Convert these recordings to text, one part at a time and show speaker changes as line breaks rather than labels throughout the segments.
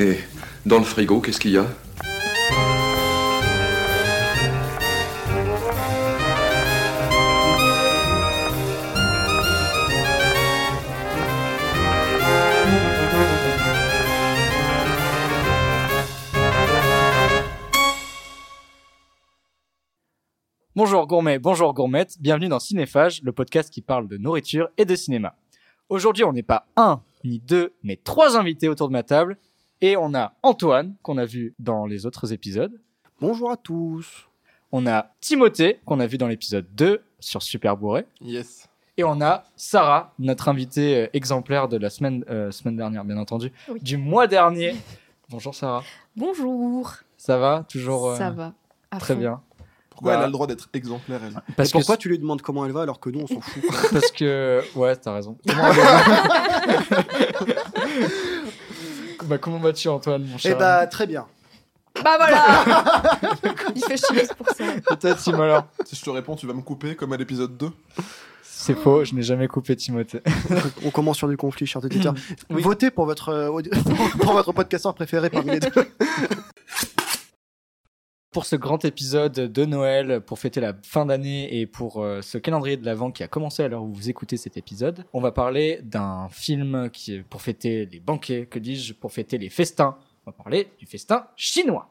Et dans le frigo, qu'est-ce qu'il y a
Bonjour gourmet, bonjour gourmette, bienvenue dans Cinéphage, le podcast qui parle de nourriture et de cinéma. Aujourd'hui, on n'est pas un ni deux, mais trois invités autour de ma table. Et on a Antoine, qu'on a vu dans les autres épisodes.
Bonjour à tous.
On a Timothée, qu'on a vu dans l'épisode 2 sur Super Bourré.
Yes.
Et on a Sarah, notre invitée euh, exemplaire de la semaine, euh, semaine dernière, bien entendu,
Oui.
du mois dernier. Bonjour Sarah.
Bonjour.
Ça va? Toujours euh,
Ça va. à
Très
fond.
bien.
Pourquoi
Bah.
elle a le droit d'être exemplaire, elle?
Parce
Et pourquoi
que,
tu lui demandes comment elle va alors que nous on s'en fout?
Parce que, ouais, t'as raison. Bah, comment vas-tu Antoine, mon
Eh bah très bien.
Bah voilà Il fait chier pour ça.
Peut-être Tim alors.
Si je te réponds, tu vas me couper comme à l'épisode 2.
C'est faux, je n'ai jamais coupé Timothée.
On commence sur du conflit, chers auditeurs.
Oui.
Votez pour votre euh, pour votre podcasteur préféré parmi les deux.
Pour ce grand épisode de Noël, pour fêter la fin d'année et pour euh, ce calendrier de l'Avent qui a commencé à l'heure où vous écoutez cet épisode, on va parler d'un film qui est pour fêter les banquets, que dis-je, pour fêter les festins. On va parler du festin chinois.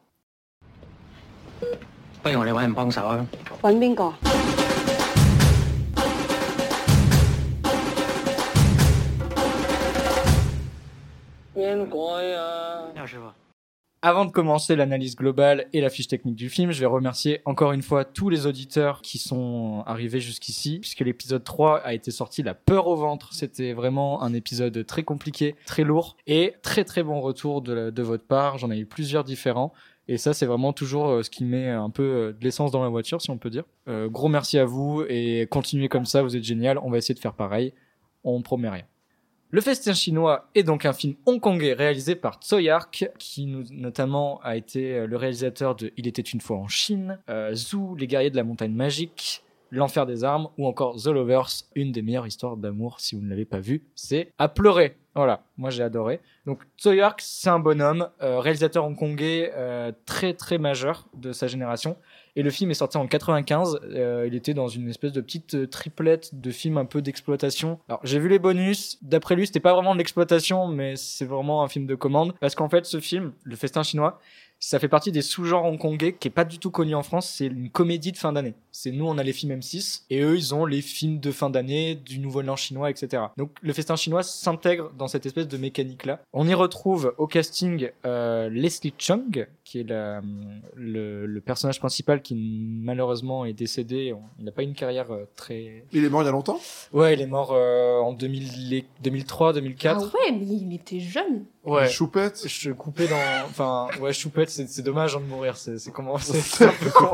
Avant de commencer l'analyse globale et la fiche technique du film, je vais remercier encore une fois tous les auditeurs qui sont arrivés jusqu'ici, puisque l'épisode 3 a été sorti la peur au ventre. C'était vraiment un épisode très compliqué, très lourd, et très très bon retour de, votre part. J'en ai eu plusieurs différents. Et ça, c'est vraiment toujours euh, ce qui met un peu euh, de l'essence dans la voiture, si on peut dire. Euh, gros merci à vous et continuez comme ça, vous êtes génial. On va essayer de faire pareil. On promet rien. Le festin chinois est donc un film hongkongais réalisé par Tsui Hark, qui notamment a été euh, le réalisateur de Il était une fois en Chine, euh, Zoo, Les guerriers de la montagne magique, L'enfer des armes ou encore The Lovers, une des meilleures histoires d'amour si vous ne l'avez pas vu, c'est à pleurer. Voilà, moi j'ai adoré. Donc Tsui Hark, c'est un bonhomme, euh, réalisateur hongkongais euh, très très majeur de sa génération. Et le film est sorti en 95. euh, il était dans une espèce de petite euh, triplette de films un peu d'exploitation. Alors j'ai vu les bonus. D'après lui, c'était pas vraiment de l'exploitation, mais c'est vraiment un film de commande. Parce qu'en fait, ce film, Le Festin chinois, ça fait partie des sous-genres hongkongais qui est pas du tout connu en France. C'est une comédie de fin d'année. C'est nous, on a les films M6 et eux, ils ont les films de fin d'année, du Nouvel An chinois, etc. Donc le Festin chinois s'intègre dans cette espèce de mécanique-là. On y retrouve au casting euh, Leslie Chung, qui est la- le, le personnage principal qui malheureusement est décédé. Il n'a pas une carrière euh, très.
Il est mort il y a longtemps?
Ouais, il est mort euh, en 2000 les- 2003, 2004.
Ah ouais, mais il était jeune.
ouais.
Choupette?
Je coupais dans. Enfin, ouais, choupette, c'est c'est dommage hein, de mourir. C'est comment C'est c'est un peu con.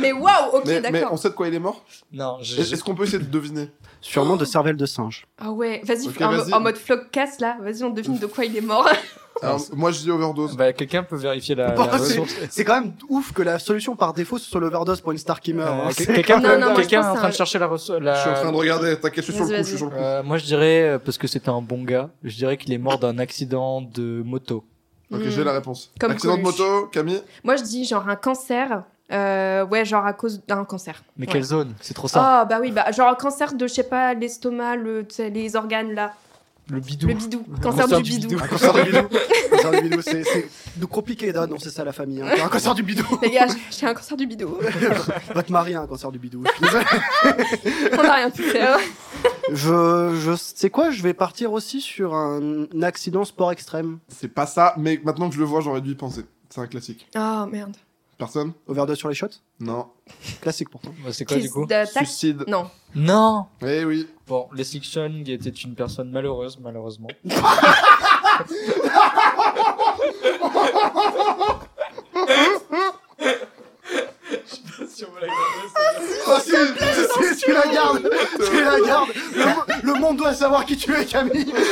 Mais waouh, ok,
mais, mais
d'accord.
on sait de quoi il est mort?
Non,
Est-ce qu'on peut essayer de deviner?
Sûrement de cervelle de singe.
Ah ouais, vas-y, en, en mode vlogcast là, vas-y, on devine de quoi il est mort.
Alors, Moi je dis overdose.
Bah, quelqu'un peut vérifier la,
Bon,
la
c'est-
ressource.
C'est quand même ouf que la solution par défaut ce soit l'overdose pour une star qui meurt.
Euh,
hein. C'est-
Quelqu'un
Non,
peut-
non, moi, je
quelqu'un
pense
est en train de chercher la ressource.
Je suis en train de regarder, t'inquiète, je suis sur le
Vas-y,
coup, je suis sur le coup.
Euh, moi, je dirais, euh, parce que c'était un bon gars, je dirais qu'il est mort d'un accident de moto.
Ok,
Hmm.
j'ai la réponse.
Comme
Accident de
Coluche.
moto, Camille
Moi, je dis genre un cancer. Euh, ouais, genre à cause d'un cancer.
Mais
Ouais.
quelle zone? C'est trop simple.
Ah bah oui, bah genre un cancer de, je sais pas, l'estomac, le, tu sais, les organes là.
Le bidou.
Le bidou. Cancer,
Cancer
du
du
bidou.
bidou.
Un cancer du bidou. cancer du bidou, c'est compliqué d'annoncer ça à la famille. hein. Un cancer du bidou.
Les gars, j'ai- un cancer du bidou.
Votre mari a un cancer du bidou.
On a rien pu faire.
Je, je sais quoi, je vais partir aussi sur un accident sport extrême.
C'est pas ça, mais maintenant que je le vois, j'aurais dû y penser. C'est un classique.
Ah merde.
Personne
Overdose sur les shots
Non.
Classique pourtant.
Bah, c'est quoi, du coup
d'attaque.
Suicide.
Non.
Non
Eh oui.
Bon, Leslie Chung était une personne malheureuse, malheureusement.
Oh, si, si, si, tu la gardes, tu la gardes. Le, mo- le monde doit savoir qui tu es, Camille.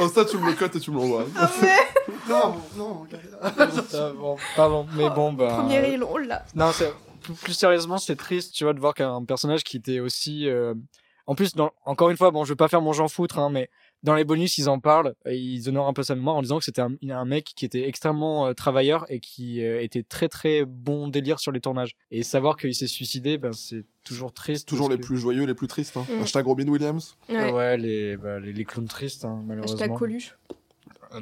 Oh, ça, tu me le cotes et tu me l'envoies.
Non, non.
Bon, pardon, mais bon, bah.
Premier reel, oh là.
Non, c'est- plus, sérieusement, c'est triste, tu vois, de voir qu'un personnage qui était aussi. euh, En plus, dans... encore une fois, bon, je veux pas faire mon j'en foutre, hein, mais Dans les bonus, ils en parlent, et ils honorent un peu sa mémoire en disant que c'était un, un mec qui était extrêmement euh, travailleur et qui euh, était très très bon délire sur les tournages. Et savoir qu'il s'est suicidé, ben, c'est toujours triste.
Toujours les
que-
plus joyeux, les plus tristes. Hein.
Mm.
Hashtag Robin Williams.
Ouais,
Ouais.
les, bah, les, les clowns tristes, hein, malheureusement.
Hashtag Coluche.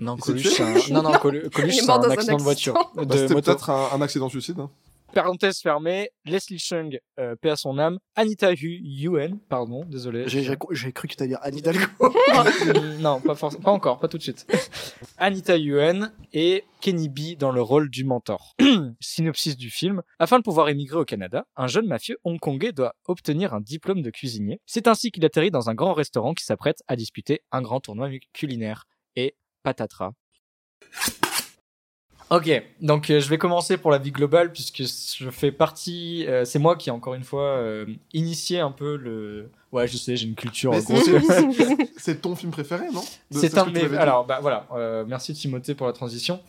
Non, Coluche, c'est un... non, non, Colu- Coluche, c'est un accident de voiture. De
Bah,
moto.
peut-être un, un accident suicide. hein.
Parenthèse fermée, Leslie Chung, euh, paix à son âme, Anita Hu Yuen, pardon, désolé.
J'ai cru que tu allais dire Anne Hidalgo.
Non, pas, encore, pas tout de suite. Anita Yuen et Kenny B dans le rôle du mentor. Synopsis du film. Afin de pouvoir émigrer au Canada, un jeune mafieux hongkongais doit obtenir un diplôme de cuisinier. C'est ainsi qu'il atterrit dans un grand restaurant qui s'apprête à disputer un grand tournoi culinaire. Et patatras. Ok, donc euh, je vais commencer pour la vie globale puisque je fais partie, euh, c'est moi qui encore une fois euh, initié un peu le, ouais je sais j'ai une culture
Mais c'est- C'est ton film préféré, non?
C'est
ce
un
dit.
Alors, bah voilà. euh, merci Timothée pour la transition.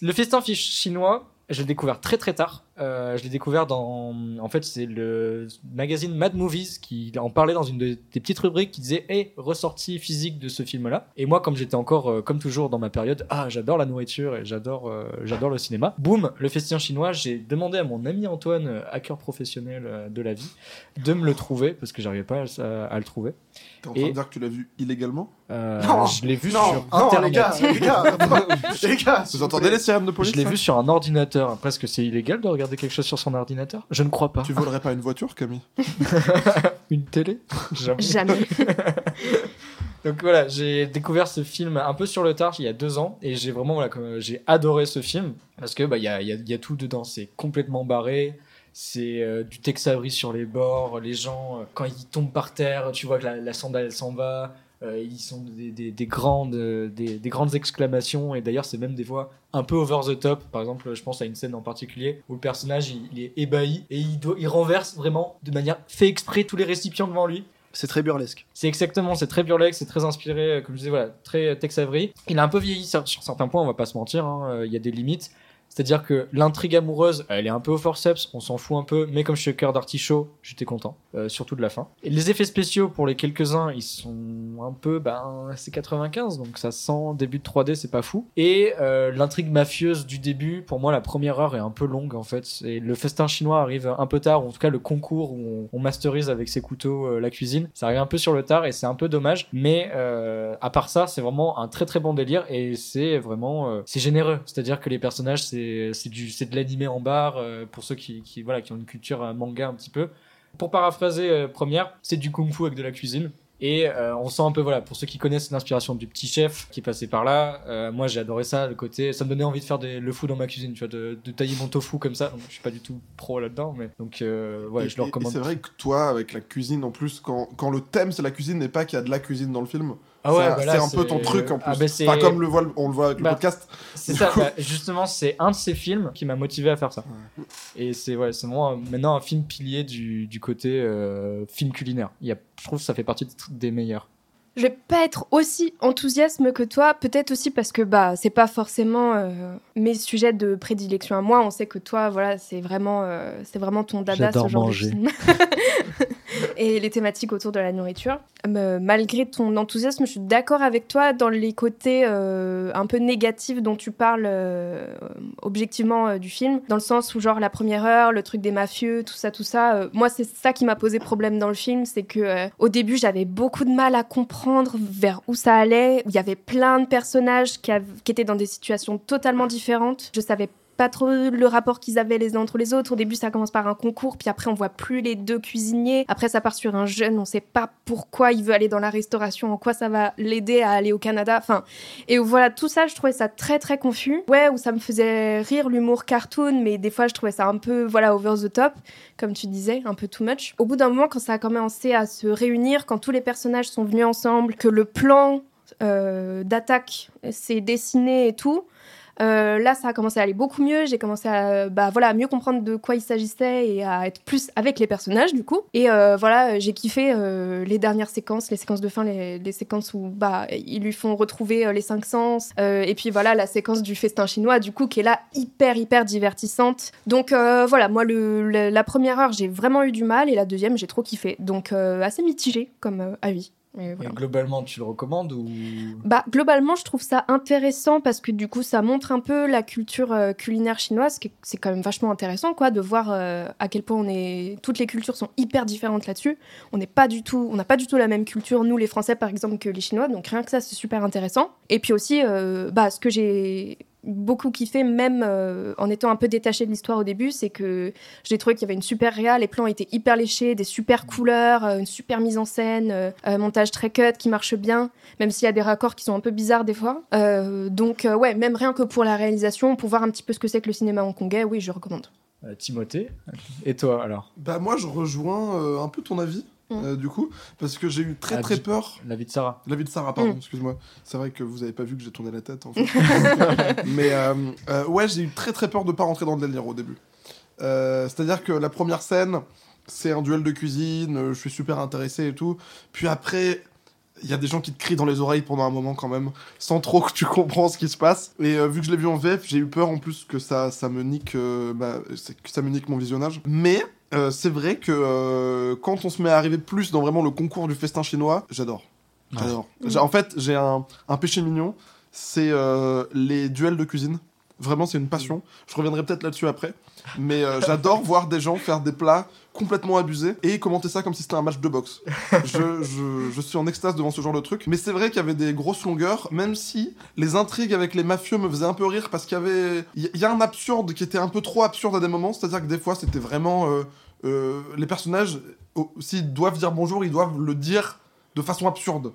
Le festin fi- chinois, je l'ai découvert très très tard. Euh, je l'ai découvert dans. En fait, c'est le magazine Mad Movies qui en parlait dans une de- des petites rubriques qui disait Hey, ressortie physique de ce film-là. Et moi, comme j'étais encore, euh, comme toujours, dans ma période, ah, j'adore la nourriture et j'adore euh, j'adore le cinéma. Boum, le festin chinois, j'ai demandé à mon ami Antoine, hacker professionnel de la vie, de me le trouver parce que j'arrivais pas à, à le trouver.
T'es en train
Et-
de dire que tu l'as vu illégalement?
Euh,
Non,
je l'ai vu
non,
sur
non,
Internet.
les gars, les gars, les gars.
Vous entendez les sirènes de police
Je l'ai
hein?
vu sur un ordinateur. Après, est-ce que c'est illégal de regarder quelque chose sur son ordinateur? Je ne crois pas.
Tu volerais pas une voiture, Camille?
Une télé? Jamais.
Jamais.
Donc voilà, j'ai découvert ce film un peu sur le tard il y a deux ans et j'ai vraiment voilà, comme- j'ai adoré ce film parce que bah il y a, il y, a, il y a tout dedans. C'est complètement barré. C'est euh, du Tex Avery sur les bords. Les gens, euh, quand ils tombent par terre, tu vois que la, la sandale s'en va. Euh, ils sont des, des, des grandes, des, des grandes exclamations et d'ailleurs c'est même des fois un peu over the top. Par exemple, je pense à une scène en particulier où le personnage il, il est ébahi et il, doit, il renverse vraiment de manière fait exprès tous les récipients devant lui.
C'est très burlesque.
C'est exactement, c'est très burlesque, c'est très inspiré, euh, comme je disais, voilà, très euh, Tex Avery. Il a un peu vieilli sur, sur certains points, on va pas se mentir, hein, euh, il y a des limites. C'est-à-dire que l'intrigue amoureuse, elle est un peu au forceps, on s'en fout un peu, mais comme je suis cœur d'artichaut, j'étais content, euh, surtout de la fin. Les effets spéciaux, pour les quelques-uns, ils sont un peu, ben, c'est 95, donc ça sent début de 3D, c'est pas fou. Et euh, l'intrigue mafieuse du début, pour moi, la première heure est un peu longue, en fait. Et le festin chinois arrive un peu tard, ou en tout cas le concours où on, masterise avec ses couteaux euh, la cuisine, ça arrive un peu sur le tard, et c'est un peu dommage. Mais à part ça, c'est vraiment un très très bon délire, et c'est vraiment, c'est généreux. C'est-à-dire que les personnages, c'est c'est de l'animé en barre euh, pour ceux qui, qui voilà qui ont une culture euh, manga un petit peu. Pour paraphraser euh, première, c'est du kung-fu avec de la cuisine. Et euh, on sent un peu, voilà, pour ceux qui connaissent l'inspiration du petit chef qui passait par là, euh, moi j'ai adoré ça, le côté, ça me donnait envie de faire des, le fou dans ma cuisine, tu vois, de, de tailler mon tofu comme ça. Donc, je suis pas du tout pro là-dedans, mais donc euh, ouais,
Et-
je le
et- et
recommande.
C'est vrai que toi, avec la cuisine en plus, quand, quand le thème c'est la cuisine et pas qu'il y a de la cuisine dans le film,
Ah ouais,
c'est
bah
c'est un peu ton truc en plus.
Ah bah,
Enfin, comme le voit, on le voit avec le
Bah,
podcast.
C'est ça, bah, justement, c'est un de ces films qui m'a motivé à faire ça. Et c'est ouais, vraiment euh, maintenant un film pilier du, du côté euh, film culinaire. Il y a, je trouve que ça fait partie des meilleurs.
Je vais pas être aussi enthousiaste que toi, peut-être aussi parce que bah c'est pas forcément euh, mes sujets de prédilection à moi. On sait que toi, voilà, c'est vraiment, euh, c'est vraiment ton dada
J'adore
ce genre
manger.
de film. Et les thématiques autour de la nourriture. Euh, malgré ton enthousiasme, je suis d'accord avec toi dans les côtés euh, un peu négatifs dont tu parles euh, objectivement du film, dans le sens où genre la première heure, le truc des mafieux, tout ça, tout ça. moi, c'est ça qui m'a posé problème dans le film, c'est que au début, j'avais beaucoup de mal à comprendre vers où ça allait. Il y avait plein de personnages qui, qui étaient dans des situations totalement différentes. Je savais pas trop le rapport qu'ils avaient les uns entre les autres. Au début, ça commence par un concours, puis après, on voit plus les deux cuisiniers. Après, ça part sur un jeune, on sait pas pourquoi il veut aller dans la restauration, en quoi ça va l'aider à aller au Canada. Enfin, et voilà, tout ça, je trouvais ça très très confus. Ouais, où ça me faisait rire l'humour cartoon, mais des fois, je trouvais ça un peu, voilà, over the top, comme tu disais, un peu too much. Au bout d'un moment, quand ça a commencé à se réunir, quand tous les personnages sont venus ensemble, que le plan euh, d'attaque s'est dessiné et tout. Euh, là, ça a commencé à aller beaucoup mieux. J'ai commencé à, bah, voilà, mieux comprendre de quoi il s'agissait et à être plus avec les personnages, du coup. Et euh, voilà, j'ai kiffé euh, les dernières séquences, les séquences de fin, les, séquences où bah, ils lui font retrouver les cinq sens. Et puis voilà, la séquence du festin chinois, du coup, qui est là hyper, hyper divertissante. Donc voilà, moi, la première heure, j'ai vraiment eu du mal et la deuxième, j'ai trop kiffé. Donc assez mitigé comme euh, Et
globalement, tu le recommandes ou?
Bah, globalement, je trouve ça intéressant parce que du coup, ça montre un peu la culture euh, culinaire chinoise, c'est quand même vachement intéressant, quoi, de voir euh, à quel point on est. Toutes les cultures sont hyper différentes là-dessus. On n'est pas du tout, on n'a pas du tout la même culture, nous les Français par exemple, que les Chinois. Donc rien que ça, c'est super intéressant. Et puis aussi, euh, bah, ce que j'ai beaucoup kiffé, même euh, en étant un peu détaché de l'histoire au début, c'est que j'ai trouvé qu'il y avait une super réal, les plans étaient hyper léchés, des super couleurs, euh, une super mise en scène, euh, un montage très cut qui marche bien même s'il y a des raccords qui sont un peu bizarres des fois. Euh, donc euh, ouais, même rien que pour la réalisation, pour voir un petit peu ce que c'est que le cinéma hongkongais, oui, je recommande.
Timothée Et toi alors?
Bah moi je rejoins euh, un peu ton avis
Mm.
euh, du coup parce que j'ai eu très très peur.
La vie de Sarah.
La vie de Sarah, pardon,
Mm.
excuse-moi. C'est vrai que vous avez pas vu que j'ai tourné la tête en fait. Mais euh, euh, ouais, j'ai eu très très peur de pas rentrer dans le délire au début. Euh, C'est-à-dire que la première scène, c'est un duel de cuisine, je suis super intéressé et tout. Puis après, il y a des gens qui te crient dans les oreilles pendant un moment quand même, sans trop que tu comprends ce qui se passe. Et euh, vu que je l'ai vu en VF, j'ai eu peur en plus que ça, ça me nique, euh, bah, que ça me nique mon visionnage. Mais euh, c'est vrai que euh, quand on se met à arriver plus dans vraiment le concours du festin chinois, j'adore. J'adore.
Mm.
En fait, j'ai un, un péché mignon, c'est euh, les duels de cuisine. Vraiment, c'est une passion. Je reviendrai peut-être là-dessus après. Mais euh, j'adore voir des gens faire des plats complètement abusés et commenter ça comme si c'était un match de boxe. Je, je- je suis en extase devant ce genre de truc. Mais c'est vrai qu'il y avait des grosses longueurs, même si les intrigues avec les mafieux me faisaient un peu rire parce qu'il y avait. Il y- a un absurde qui était un peu trop absurde à des moments. C'est-à-dire que des fois, c'était vraiment. euh, euh, les personnages, s'ils doivent dire bonjour, ils doivent le dire de façon absurde.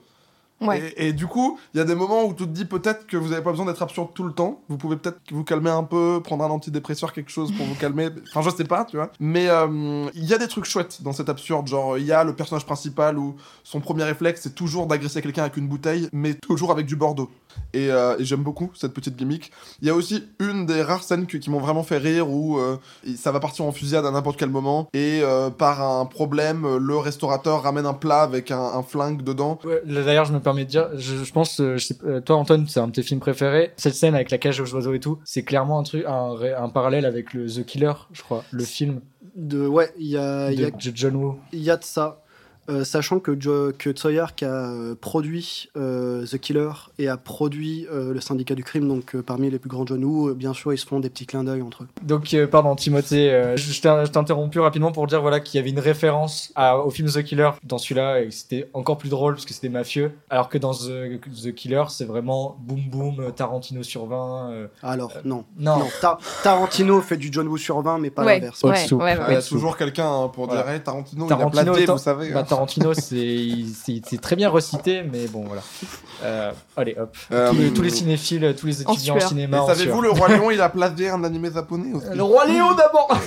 Ouais.
Et, et du coup, il y a des moments où tu te dis peut-être que vous n'avez pas besoin d'être absurde tout le temps. Vous pouvez peut-être vous calmer un peu, prendre un antidépresseur, quelque chose pour vous calmer. Enfin, je sais pas, tu vois. Mais euh, il y a des trucs chouettes dans cet absurde. Genre, il y a le personnage principal où son premier réflexe, c'est toujours d'agresser quelqu'un avec une bouteille, mais toujours avec du Bordeaux. Et, euh, et j'aime beaucoup cette petite gimmick. Il y a aussi une des rares scènes que- qui m'ont vraiment fait rire où euh, ça va partir en fusillade à n'importe quel moment. Et euh, par un problème, le restaurateur ramène un plat avec un, un flingue dedans.
Ouais, D'ailleurs, je me permets de dire, je, je pense, je sais- toi Antoine, c'est un de tes films préférés. Cette scène avec la cage aux oiseaux et tout, c'est clairement un truc, un, parallèle avec le The Killer, je crois, le film
De, ouais, il y a,
de John Woo.
il y a de ça. Euh, sachant que, Jo- que Tsoyer qui a euh, produit euh, The Killer et a produit euh, le syndicat du crime, donc euh, parmi les plus grands John Woo, euh, bien sûr ils se font des petits clins d'œil entre eux.
Donc, euh, pardon, Timothée, euh, je je t'ai interrompu rapidement pour dire voilà qu'il y avait une référence à- au film The Killer dans celui-là et que c'était encore plus drôle parce que c'était mafieux, alors que dans The, The Killer, c'est vraiment boum boum, Tarantino sur 20. euh,
Alors non,
non,
non, Ta- Tarantino fait du John Woo sur 20, mais pas
ouais,
l'inverse.
ouais, ouais, ouais,
Il y a toujours quelqu'un hein, pour
Voilà.
dire hey, Tarantino,
Tarantino,
il a vous savez.
bah,
hein.
Tarantino, c'est très bien recité, mais bon, voilà. Euh, allez, hop.
Euh,
tous, les, tous les cinéphiles, tous les
En
étudiants en,
sueur.
cinéma. En
savez-vous, le Roi Lion, il a plagié un animé japonais aussi.
Le roi Léo d'abord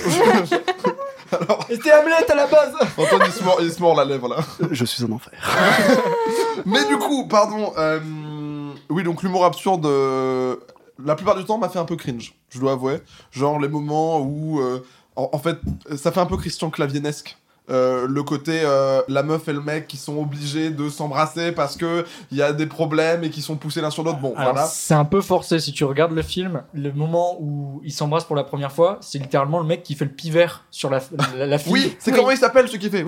Et c'était Hamlet à la base
Antoine, il se mord, il se mord la lèvre là.
Je suis un enfer.
Mais du coup, pardon. euh, oui, donc l'humour absurde, euh, la plupart du temps, m'a fait un peu cringe, je dois avouer. Genre les moments où, euh, en, en fait, ça fait un peu Christian Clavienesque. Euh, le côté euh, la meuf et le mec qui sont obligés de s'embrasser parce que il y a des problèmes et qui sont poussés l'un sur l'autre. Bon,
Alors,
voilà.
c'est un peu forcé si tu regardes le film. Le moment où ils s'embrassent pour la première fois, c'est littéralement le mec qui fait le pivert sur la, la, la fille.
Oui, c'est
Oui.
comment il s'appelle ce qui fait.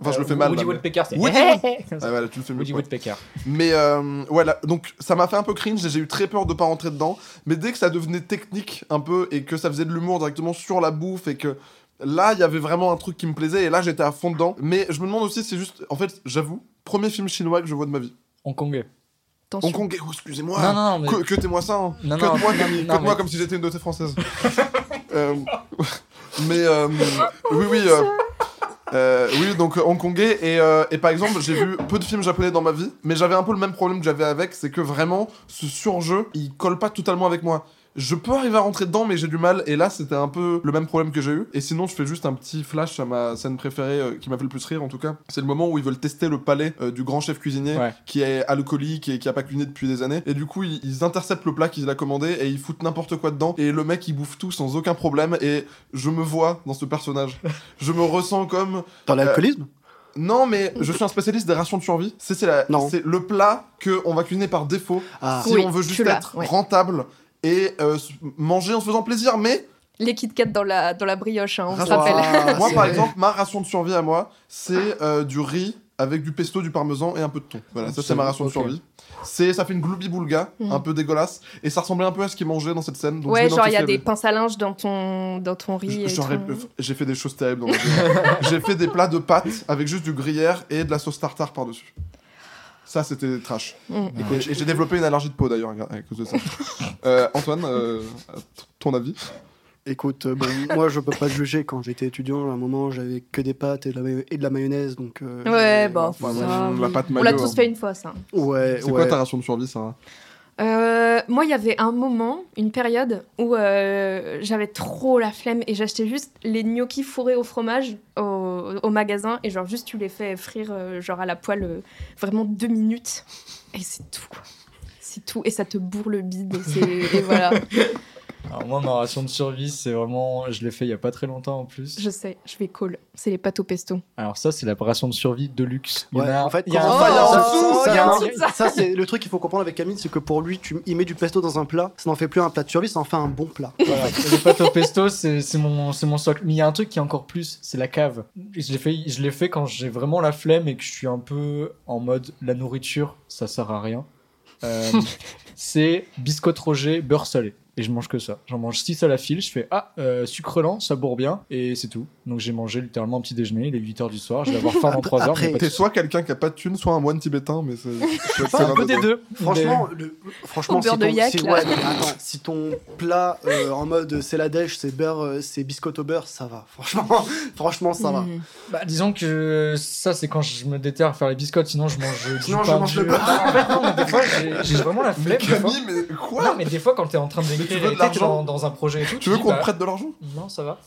Enfin, je le fais mal.
Woody Woodpecker, c'est
Woody. Ah, voilà, tu le fais mieux.
Woody. Woodpecker.
Mais euh, voilà, donc ça m'a fait un peu cringe et j'ai eu très peur de pas rentrer dedans. Mais dès que ça devenait technique un peu et que ça faisait de l'humour directement sur la bouffe et que là il y avait vraiment un truc qui me plaisait et là j'étais à fond dedans. Mais je me demande aussi, c'est juste, en fait, j'avoue, premier film chinois que je vois de ma vie.
Hongkongais.
Hong Kong, oh, excusez-moi.
Non, non, non, mais.
Que, moi ça, hein.
Non, non,
moi,
non,
comme,
non,
moi
mais-
comme si j'étais une dotée française. Euh, mais euh, oui, oui. euh, euh, oui, donc hongkongais. Et, euh, et par exemple, j'ai vu peu de films japonais dans ma vie, mais j'avais un peu le même problème que j'avais avec, c'est que vraiment, ce surjeu, il colle pas totalement avec moi. Je peux arriver à rentrer dedans, mais j'ai du mal. Et là, c'était un peu le même problème que j'ai eu. Et sinon, je fais juste un petit flash à ma scène préférée, euh, qui m'a fait le plus rire en tout cas. C'est le moment où ils veulent tester le palais euh, du grand chef cuisinier,
Ouais.
qui est alcoolique et qui a pas cuisiné depuis des années. Et du coup, ils, ils interceptent le plat qu'il a commandé et ils foutent n'importe quoi dedans. Et le mec, il bouffe tout sans aucun problème. Et je me vois dans ce personnage. je me ressens comme
Dans l'alcoolisme
non, mais je suis un spécialiste des rations de survie. C'est c'est la-
Non.
c'est le plat que on va cuisiner par défaut
Ah,
si
Oui,
on veut juste être
ouais.
rentable et euh, manger en se faisant plaisir. Mais
Les Kit Kat dans la, dans la brioche, hein, on se
Ration-
rappelle.
Moi, par exemple, ma ration de survie à moi, c'est euh, du riz avec du pesto, du parmesan et un peu de thon. Voilà, ça
C'est-
ma ration de survie. C'est, ça fait une gloubi boulga,
Mhm.
un peu dégueulasse, et ça ressemblait un peu à ce qu'il mangeait dans cette scène. donc
Ouais, genre il y a des pinces à linge dans ton, dans ton riz. et
J'aurais-
ton-
J'ai fait des choses terribles. J'ai fait des plats de pâtes avec juste du gruyère et de la sauce tartare par-dessus. Ça, c'était trash.
Mm.
Et, et j'ai développé une allergie de peau d'ailleurs à cause de ça. Euh, Antoine, euh, ton avis?
Écoute, euh, bon, moi je peux pas te juger. Quand j'étais étudiant, à un moment j'avais que des pâtes et de la, mayo- et de la mayonnaise. Donc, euh,
Ouais, bon,
Enfin,
ça,
moi, la pâte
on l'a tous fait une fois, ça.
Ouais,
C'est
ouais.
quoi ta ration de survie, Sarah?
Euh, moi, il y avait un moment, une période où euh, j'avais trop la flemme et j'achetais juste les gnocchis fourrés au fromage au, magasin et genre juste tu les fais frire euh, genre à la poêle vraiment deux minutes et c'est tout. C'est tout et ça te bourre le bide et voilà.
Alors moi, ma ration de survie, c'est vraiment, je l'ai fait il y a pas très longtemps en plus.
Je sais, je vais call. C'est les pâtes au pesto.
Alors ça, c'est la ration de survie de luxe. Il y
Ouais,
a-
en fait,
il y a
quand-
un-
ça, ça,
il y a un
ça,
truc, ça.
ça, c'est le truc qu'il faut comprendre avec Camille, c'est que pour lui, tu, il met du pesto dans un plat, ça n'en fait plus un plat de survie, ça en fait un bon plat.
Voilà. Les pâtes au pesto, c'est c'est mon, c'est mon socle. Mais il y a un truc qui est encore plus, c'est la cave. Et Je l'ai fait, je l'ai fait quand j'ai vraiment la flemme et que je suis un peu en mode la nourriture, ça sert à rien. Euh, c'est biscotte Roger, beurre salé. Et je mange que ça. J'en mange 6 à la file. Je fais Ah, euh, sucre lent, ça bourre bien. Et c'est tout. Donc j'ai mangé littéralement un petit déjeuner. Il est 8h du soir. Je vais avoir faim dans 3 heures.
T'es soit quelqu'un qui a pas de thune, soit un moine tibétain, mais c'est.
un peu des deux.
Franchement, le- franchement si,
de
ton,
yak,
si-
là.
ouais, mais attends, si ton plat euh, en mode c'est la dèche, c'est beurre, euh, c'est biscotte au beurre, ça va. Franchement, franchement ça va.
Mm.
Bah, disons que ça, c'est quand je me déterre à faire les biscottes. Sinon, je mange du
Sinon, je mange le beurre.
En fait, non, mais des fois, j'ai- vraiment la flemme. des fois.
Camille, mais quoi
Non, mais des fois, quand t'es en train de
tu veux de l'argent
dans, dans un projet et tout,
Tu veux qu'on te
bah,
prête de l'argent?
Non, ça va.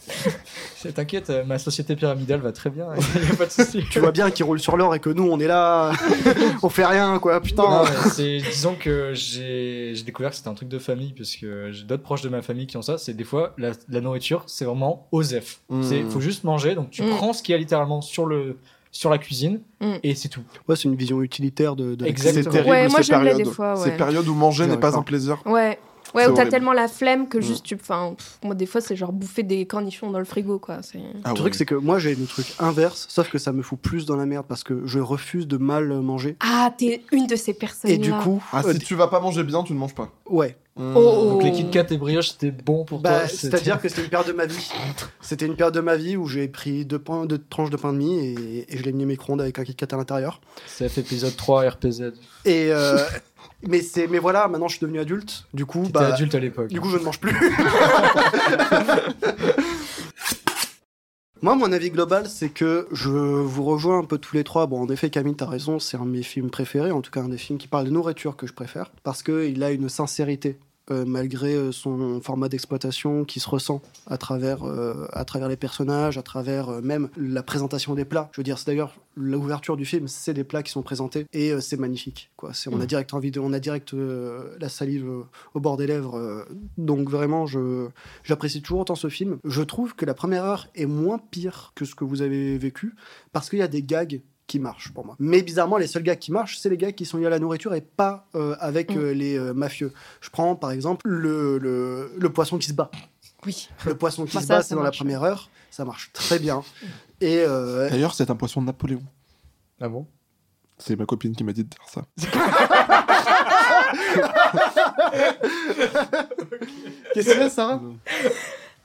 T'inquiète, euh, ma société pyramidale va très bien. Il y a pas de souci.
Tu vois bien qu'il roule sur l'or et que nous on est là, on fait rien quoi, putain.
Non, mais c'est, disons que j'ai, découvert que c'était un truc de famille parce que j'ai d'autres proches de ma famille qui ont ça. C'est des fois la, la nourriture, c'est vraiment OSEF.
Mm.
C'est, faut juste manger, donc tu
Mm.
prends ce qu'il y a littéralement sur le, sur la cuisine
Mm.
et c'est tout.
Ouais, c'est une vision utilitaire de. de la
Exactement.
C'est
cuisine.
terrible
Ouais, moi,
ces périodes.
des fois, ouais.
Ces périodes où manger n'est pas un plaisir.
Ouais. Ouais, où t'as tellement la flemme que
Mm.
juste tu. Enfin, moi, des fois, c'est genre bouffer des cornichons dans le frigo, quoi.
Ah
Le truc, c'est que moi j'ai le truc inverse, sauf que ça me fout plus dans la merde parce que je refuse de mal manger.
Ah, t'es une de ces personnes.
Et du coup,
Ah,
euh,
si tu vas pas manger bien, tu ne manges pas.
ouais.
Mm.
Oh.
Donc les Kit Kat et brioche, c'était bon pour
Bah,
toi.
C'est-à-dire que c'était une période de ma vie. C'était une période de ma vie où j'ai pris deux, pains, deux tranches de pain de mie et, et je l'ai mis au micro-ondes avec un Kit Kat à l'intérieur.
CF épisode 3 RPZ.
Et euh, mais c'est mais voilà, maintenant je suis devenu adulte. Du coup, bah,
adulte à l'époque.
du coup, je ne mange plus. Moi, mon avis global, c'est que je vous rejoins un peu tous les trois. Bon, en effet, Camille, t'as raison, c'est un de mes films préférés, en tout cas un des films qui parle de nourriture que je préfère, parce qu'il a une sincérité, euh, malgré euh, son format d'exploitation qui se ressent à travers, euh, à travers les personnages, à travers euh, même la présentation des plats. Je veux dire, c'est d'ailleurs l'ouverture du film, c'est des plats qui sont présentés et c'est magnifique. Quoi. C'est, on a
Mm.
direct envie de, on a direct la salive au bord des lèvres. donc vraiment, je, j'apprécie toujours autant ce film. Je trouve que la première heure est moins pire que ce que vous avez vécu parce qu'il y a des gags qui marchent pour moi. Mais bizarrement, les seuls gags qui marchent, c'est les gags qui sont liés à la nourriture et pas euh, avec
Mm.
euh, les euh, mafieux. Je prends par exemple le, le, le poisson qui se bat.
Oui.
Le poisson qui se
ça,
bat, c'est dans la première heure. Ça marche très bien. Et euh,
D'ailleurs, c'est un poisson de Napoléon.
Ah bon?
C'est ma copine qui m'a dit de dire ça.
qu'est-ce que c'est, Sarah?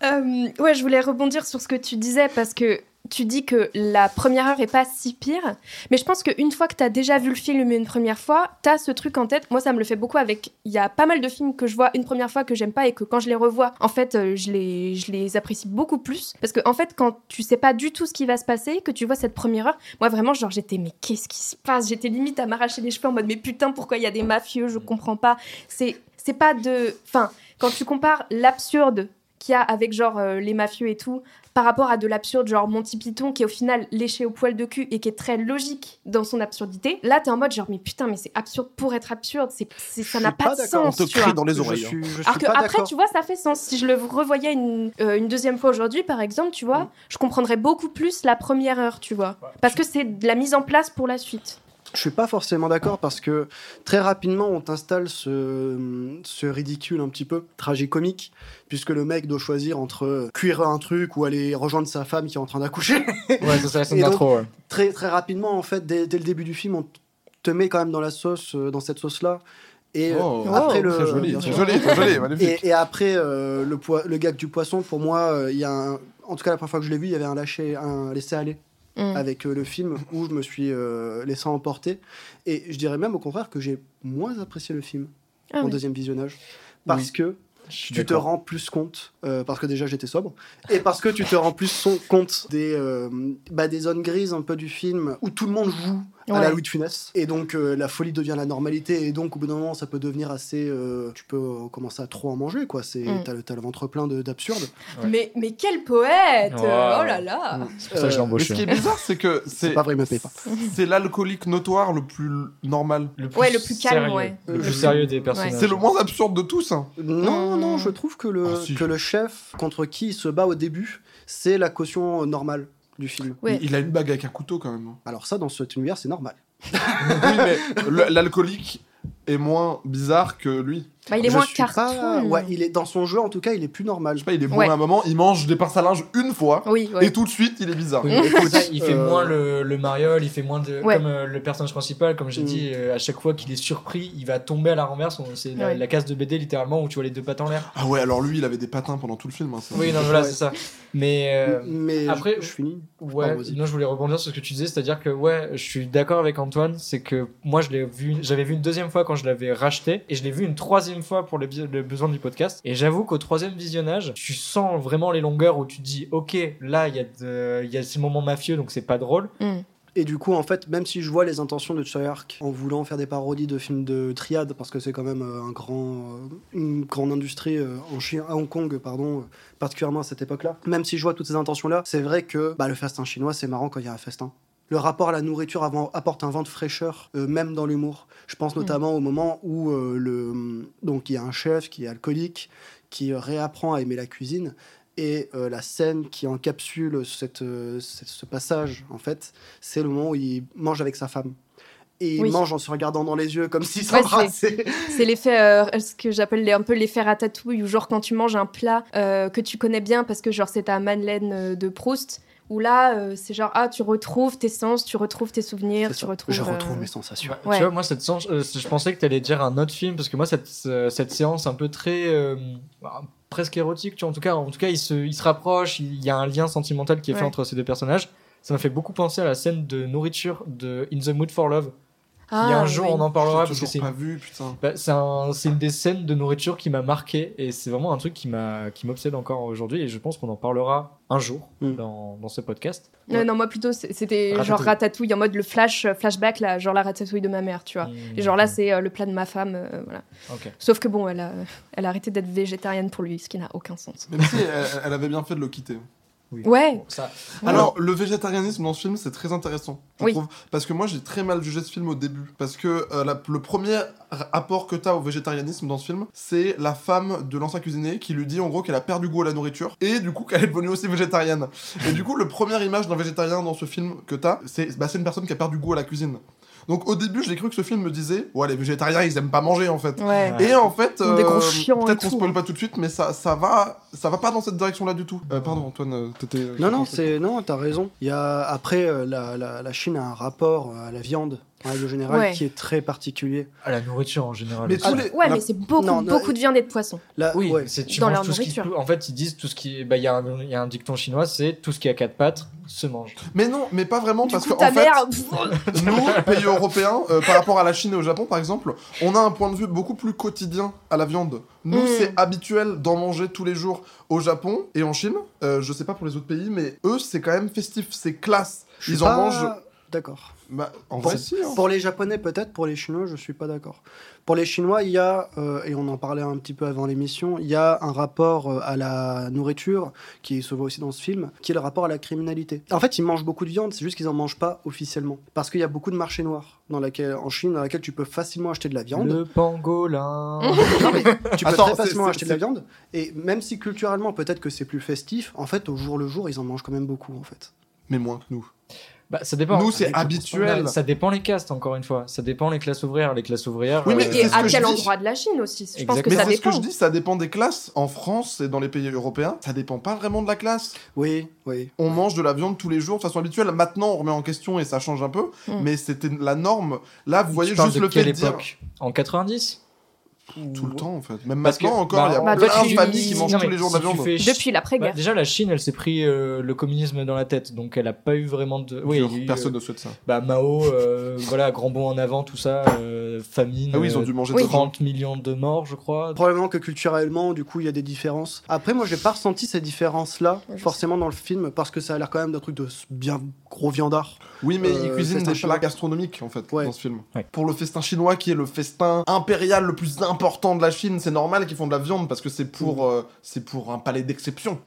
Euh, ouais, je voulais rebondir sur ce que tu disais parce que tu dis que la première heure est pas si pire, mais je pense qu'une fois que tu as déjà vu le film une première fois, tu as ce truc en tête. Moi, ça me le fait beaucoup avec. Il y a pas mal de films que je vois une première fois que j'aime pas et que quand je les revois, en fait, euh, je les, je les apprécie beaucoup plus. Parce que, en fait, quand tu sais pas du tout ce qui va se passer, que tu vois cette première heure, moi vraiment, genre, j'étais, mais qu'est-ce qui se passe? J'étais limite à m'arracher les cheveux en mode, mais putain, pourquoi il y a des mafieux? Je comprends pas. C'est c'est pas de. Enfin, quand tu compares l'absurde qu'il y a avec genre euh, les mafieux et tout par rapport à de l'absurde genre Monty Python qui est au final léché au poil de cul et qui est très logique dans son absurdité là t'es en mode genre mais putain mais c'est absurde pour être absurde c'est c'est- ça n'a pas,
pas
de
d'accord.
On
sens
te
tu
crie
vois
dans les oreilles. hein.
suis, je suis
alors que
pas
après tu vois ça fait sens si je le revoyais une, euh, une deuxième fois aujourd'hui par exemple tu vois je comprendrais beaucoup plus la première heure tu vois parce que c'est de la mise en place pour la suite
Je suis pas forcément d'accord parce que très rapidement on t'installe ce, ce ridicule un petit peu tragicomique puisque le mec doit choisir entre cuire un truc ou aller rejoindre sa femme qui est en train d'accoucher.
Ouais, ça,
Et donc-
ouais.
très très rapidement en fait dès, dès le début du film on te met quand même dans la sauce euh, dans cette sauce là et euh,
Oh,
après le
Très joli, très joli, très joli, magnifique.
et, et après euh, le le gag du poisson pour moi euh, il y a un- en tout cas la première fois que je l'ai vu il y avait un lâcher un laisser aller
Mm.
avec euh, le film où je me suis euh, laissé emporter et je dirais même au contraire que j'ai moins apprécié le film
Ah
en
oui.
deuxième visionnage parce que tu te rends plus compte, euh, parce que déjà j'étais sobre, et parce que tu te rends plus son- compte des, euh, bah, des zones grises un peu du film où tout le monde joue à la. Louis de Funès. Et donc euh, la folie devient la normalité, et donc au bout d'un moment ça peut devenir assez. euh, tu peux euh, commencer à trop en manger, quoi. C'est,
Mm.
T'as, le- t'as le ventre plein de- d'absurde.
Ouais.
Mais, mais quel poète
Wow.
Oh là là
C'est pour ça que je l'ai
Euh,
Mais
embauché.
ce qui est bizarre, c'est que
C'est
c'est
pas vrai, il me paye pas.
c'est l'alcoolique notoire le plus normal.
Le
Ouais, le plus calme,
sérieux.
ouais.
Le plus sérieux des personnages.
C'est le moins absurde de tous. hein.
Non,
Mm.
non, je trouve que le,
Ah, si.
que le chef contre qui il se bat au début, c'est la caution normale du film.
Ouais.
Il, il a une bague avec un couteau quand même.
Alors ça, dans cet univers, c'est normal.
oui, mais le- l'alcoolique est moins bizarre que lui.
Bah, il est
Je
moins
suis
cartoon.
pas- Ouais, il est dans son jeu en tout cas, il est plus normal.
Je sais pas, il est bon
Ouais.
à un moment, il mange des pinces à linge une fois,
Oui,
et tout de suite, il est bizarre.
Oui, mais écoute, il fait
euh,
moins le, le mariole, il fait moins de.
Ouais.
Comme euh, le personnage principal, comme j'ai
Mm.
dit, euh, à chaque fois qu'il est surpris, il va tomber à la renverse. C'est la,
Ouais.
la case de BD littéralement où tu vois les deux pattes en l'air.
Ah ouais, alors lui, il avait des patins pendant tout le film. hein,
Oui, non, voilà,
Ouais.
c'est ça. Mais. euh,
Mais
après-
je, je finis.
Ouais,
vas-y.
non, je voulais rebondir sur ce que tu disais, c'est-à-dire que ouais, je suis d'accord avec Antoine, c'est que moi je l'ai vu, j'avais vu une deuxième fois quand je l'avais racheté et je l'ai vu une troisième fois pour le, le besoin du podcast. Et j'avoue qu'au troisième visionnage, tu sens vraiment les longueurs où tu te dis, ok, là il y a, de- y a ces moments mafieux donc c'est pas drôle.
Mm.
Et du coup, en fait, même si je vois les intentions de Treyarch en voulant faire des parodies de films de triade, parce que c'est quand même euh, un grand, euh, une grande industrie euh, en Chine, à Hong Kong, pardon, particulièrement à cette époque-là. Même si je vois toutes ces intentions-là, c'est vrai que bah, le festin chinois, c'est marrant quand il y a un festin. Le rapport à la nourriture avant, apporte un vent de fraîcheur, euh, même dans l'humour. Je pense notamment au moment où euh, le, donc il y a un chef qui est alcoolique, qui réapprend à aimer la cuisine, et euh, la scène qui encapsule cette, cette- ce passage, en fait, c'est le moment où il mange avec sa femme. Et il
Oui.
mange en se regardant dans les yeux, comme s'il
Ouais,
s'embrassait.
C'est l'effet, euh, ce que j'appelle un peu l'effet ratatouille, où genre quand tu manges un plat euh, que tu connais bien parce que genre c'est ta Madeleine de Proust, où là euh, c'est genre ah tu retrouves tes sens, tu retrouves tes souvenirs, tu retrouves.
Je
euh,
retrouve mes sensations.
Ouais.
Tu vois, moi cette euh, je pensais que tu allais dire un autre film parce que moi cette, euh, cette séance un peu très euh, bah, presque érotique, tu vois, en tout cas, en tout cas, ils se, ils se rapprochent, il y a un lien sentimental qui est fait entre ces deux personnages. Ça m'a fait beaucoup penser à la scène de nourriture de In the Mood for Love. Il y a
Ah,
un jour,
oui.
on en parlera parce que
toujours
c'est
pas vu, putain.
bah, c'est un- c'est une des scènes de nourriture qui m'a marqué et c'est vraiment un truc qui m'a qui m'obsède encore aujourd'hui et je pense qu'on en parlera un jour
Mm.
dans, dans ce podcast.
Non, non, moi plutôt c'était
Ratatouille.
genre ratatouille en mode le flash euh, flashback là, genre la ratatouille de ma mère, tu vois.
Mm.
Et genre là c'est euh, le plat de ma femme, euh, voilà. Sauf que bon, elle a, elle a arrêté d'être végétarienne pour lui, ce qui n'a aucun sens.
Même si elle, elle avait bien fait de le quitter.
Oui.
Ouais.
Bon, ça,
Ouais.
Alors, le végétarianisme dans ce film, c'est très intéressant, je
Oui.
trouve. Parce que moi, j'ai très mal jugé ce film au début. Parce que euh, la- le premier apport que t'as au végétarianisme dans ce film, c'est la femme de l'ancien cuisinier qui lui dit en gros qu'elle a perdu goût à la nourriture et du coup qu'elle est devenue aussi végétarienne. Et du coup, le première image d'un végétarien dans ce film que t'as, c'est bah, c'est une personne qui a perdu goût à la cuisine. Donc au début, j'ai cru que ce film me disait Ouais, les végétariens, ils aiment pas manger en fait.
Ouais.
Et en fait,
et
peut-être qu'on spoil pas tout de suite, mais ça, ça va, ça va pas dans cette direction-là du tout. Euh, pardon, Antoine, euh, t'étais.
Non, non, c'est non, t'as raison. Il y a après euh, la, la, la Chine a un rapport euh, à la viande en règle générale
Ouais.
qui est très particulier.
à la nourriture en général.
Mais les-
Ouais,
la-
mais c'est beaucoup,
Non, non,
beaucoup de viande et de poisson.
Là,
Oui,
ouais.
c'est tu
Dans leur
tout ce qui En fait, ils disent tout ce qui. Bah, il y, a un- il y a un dicton chinois, c'est tout ce qui a quatre pattes se mange.
Mais non, mais pas vraiment,
Du
parce
coup,
qu'en
ta
fait,
mère.
nous, pays européens, euh, par rapport à la Chine et au Japon, par exemple, on a un point de vue beaucoup plus quotidien à la viande. Nous,
Mm.
c'est habituel d'en manger tous les jours au Japon et en Chine. Euh, je sais pas pour les autres pays, mais eux, c'est quand même festif, c'est classe. Ils en
pas
mangent.
D'accord.
Bah, en
Pour,
vrai, si. hein.
pour les Japonais, peut-être. Pour les Chinois, je suis pas d'accord. Pour les Chinois, il y a, euh, et on en parlait un petit peu avant l'émission, il y a un rapport euh, à la nourriture qui se voit aussi dans ce film, qui est le rapport à la criminalité. En fait, ils mangent beaucoup de viande, c'est juste qu'ils en mangent pas officiellement, parce qu'il y a beaucoup de marchés noirs dans laquelle, en Chine, dans laquelle tu peux facilement acheter de la viande.
Le pangolin.
Non, mais tu peux
Attends,
très facilement acheter de la viande. Et même si culturellement, peut-être que c'est plus festif, en fait, au jour le jour, ils en mangent quand même beaucoup, en fait.
Mais moins que nous.
Bah, ça dépend.
Nous, c'est habituel.
Ça dépend les castes, encore une fois. Ça dépend les classes ouvrières. Les classes ouvrières.
Oui, mais
euh,
Et à
que
quel endroit de la Chine aussi? Je pense que
Mais
ça
c'est ce que je dis, ça dépend des classes. En France et dans les pays européens, ça dépend pas vraiment de la classe.
Oui, oui.
On mange de la viande tous les jours de façon habituelle. Maintenant, on remet en question et ça change un peu,
Mm.
mais c'était la norme. Là, vous voyez
tu
juste
de
le fait de dire
époque? En 90
tout le temps en fait. Même
Parce
maintenant
que-
encore, il y a
bah,
bah,
plein de familles qui mangent
Non,
tous
mais
les jours de
si
la
tu
viande.
fais-
Depuis
Bah,
l'après-guerre.
déjà, la Chine, elle s'est pris euh, le communisme dans la tête, donc elle a pas eu vraiment de. Oui, eu,
Personne
euh,
ne souhaite ça.
bah, Mao, euh, voilà, grand bond en avant, tout ça, euh, famine.
Ah oui, ils ont
euh,
dû manger
oui.
de
30 millions de morts, je crois.
Probablement que culturellement, du coup, il y a des différences. Après, moi, j'ai pas ressenti ces différences-là, forcément, dans le film, parce que ça a l'air quand même d'un truc de bien gros viandard.
Oui, mais
Euh,
ils cuisinent
festin
des plats gastronomiques en fait
Ouais.
dans ce film.
Ouais.
Pour le festin chinois, qui est le festin impérial le plus important de la Chine, c'est normal qu'ils font de la viande parce que c'est pour,
Mm.
euh, c'est pour un palais d'exception.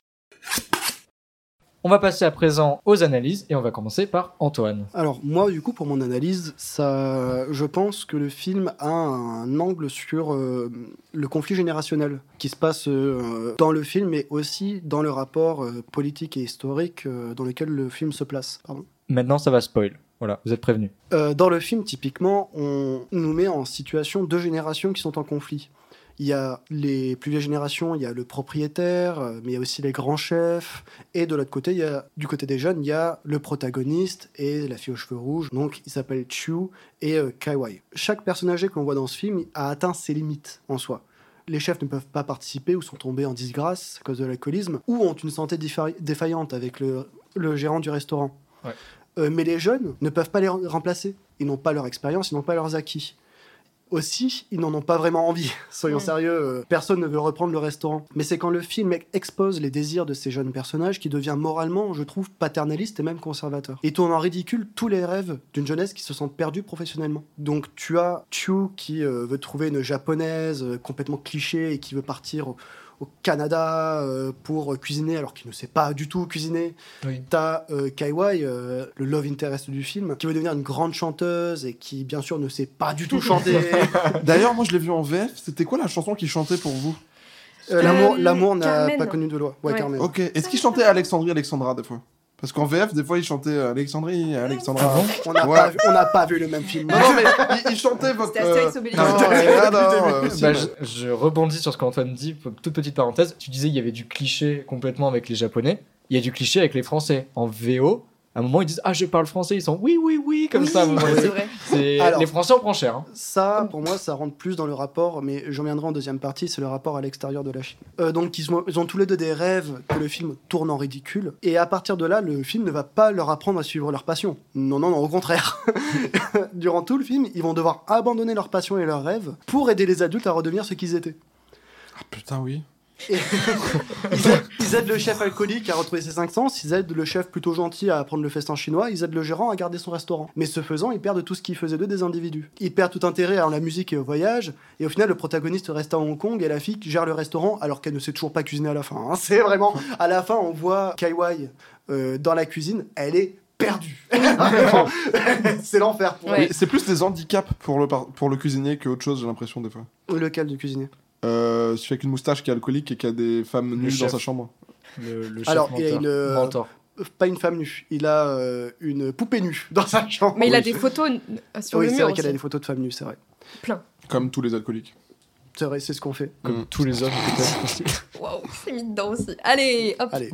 On va passer à présent aux analyses et on va commencer par Antoine.
Alors, moi, du coup, pour mon analyse, ça, je pense que le film a un angle sur euh, le conflit générationnel qui se passe euh, dans le film, mais aussi dans le rapport euh, politique et historique euh, dans lequel le film se place. Pardon.
Maintenant, ça va spoil. Voilà, vous êtes prévenus.
Euh, dans le film, typiquement, on nous met en situation deux générations qui sont en conflit. Il y a les plus vieilles générations, il y a le propriétaire, euh, mais il y a aussi les grands chefs. Et de l'autre côté, il y a, du côté des jeunes, il y a le protagoniste et la fille aux cheveux rouges. Donc, il s'appelle Chu et euh, Kaiwai. Chaque personnage que l'on voit dans ce film a atteint ses limites en soi. Les chefs ne peuvent pas participer ou sont tombés en disgrâce à cause de l'alcoolisme ou ont une santé défa- défaillante avec le, le gérant du restaurant.
Ouais.
Euh, mais les jeunes ne peuvent pas les rem- remplacer. Ils n'ont pas leur expérience, ils n'ont pas leurs acquis. Aussi, ils n'en ont pas vraiment envie. Soyons sérieux, euh, personne ne veut reprendre le restaurant. Mais c'est quand le film ex- expose les désirs de ces jeunes personnages qui devient moralement, je trouve, paternaliste et même conservateur. Et tourne en ridicule tous les rêves d'une jeunesse qui se sent perdue professionnellement. Donc tu as Chu qui euh, veut trouver une japonaise euh, complètement cliché et qui veut partir au, Canada euh, pour cuisiner alors qu'il ne sait pas du tout cuisiner.
Oui.
T'as euh, Kaiwai, euh, le love interest du film, qui veut devenir une grande chanteuse et qui, bien sûr, ne sait pas du tout chanter.
D'ailleurs, moi je l'ai vu en VF. C'était quoi la chanson qu'il chantait pour vous?
Euh, L'amour,
Euh,
l'amour n'a pas connu de loi. Ouais,
Ouais.
Carmen.
Ok. Est-ce qu'il chantait Alexandrie, Alexandra des fois? Parce qu'en VF, des fois, il chantait euh, Alexandrie, Alexandra.
On n'a
Ouais.
pas, vu- on n'a pas vu le même film.
Non, non, mais il, il chantait votre.
Obélix.
Non, euh,
Bah,
mais-
je, je rebondis sur ce qu'Antoine dit, toute petite parenthèse. Tu disais il y avait du cliché complètement avec les Japonais. Il y a du cliché avec les Français. En VO, à un moment ils disent Ah, je parle français. Ils sont Oui, oui, oui, comme
Oui,
ça. à un moment
Ouais,
donné.
c'est vrai.
Alors-
les Français en prennent cher. hein.
Ça, pour moi, ça rentre plus dans le rapport, mais j'en viendrai en deuxième partie, c'est le rapport à l'extérieur de la Chine. Euh, donc, ils ont, ils ont tous les deux des rêves que le film tourne en ridicule, et à partir de là, le film ne va pas leur apprendre à suivre leur passion. Non, non, non, au contraire. Durant tout le film, ils vont devoir abandonner leur passion et leurs rêves pour aider les adultes à redevenir ce qu'ils étaient.
Ah, putain, oui.
Ils, aident, ils aident le chef alcoolique à retrouver ses cinq sens, ils aident le chef plutôt gentil à apprendre le festin chinois, ils aident le gérant à garder son restaurant. Mais ce faisant, ils perdent tout ce qui faisait d'eux des individus. Ils perdent tout intérêt à la musique et au voyage, et au final, le protagoniste reste à Hong Kong et la fille qui gère le restaurant alors qu'elle ne sait toujours pas cuisiner à la fin. hein. C'est vraiment. À la fin, on voit Kaiwai euh, dans la cuisine, elle est perdue. C'est l'enfer pour
Ouais.
C'est plus des handicaps pour le, pour le cuisinier qu'autre chose, j'ai l'impression, des fois.
Lequel de cuisiner
Euh, celui avec une moustache qui est alcoolique et qui a des femmes nues dans
chef.
sa chambre.
Le, le chef
Alors, il a une, euh,
Mentor.
Pas une femme nue, il a euh, une poupée nue dans sa chambre.
Mais il a
Oui.
des photos euh, sur
oui,
le
c'est
mur
vrai qu'elle a des photos de femmes nues, c'est vrai.
Plein.
Comme tous les alcooliques.
C'est vrai, c'est ce qu'on fait.
Comme
Mm.
tous les hommes, peut-être.
Waouh, c'est mis dedans aussi. Allez, hop.
Allez.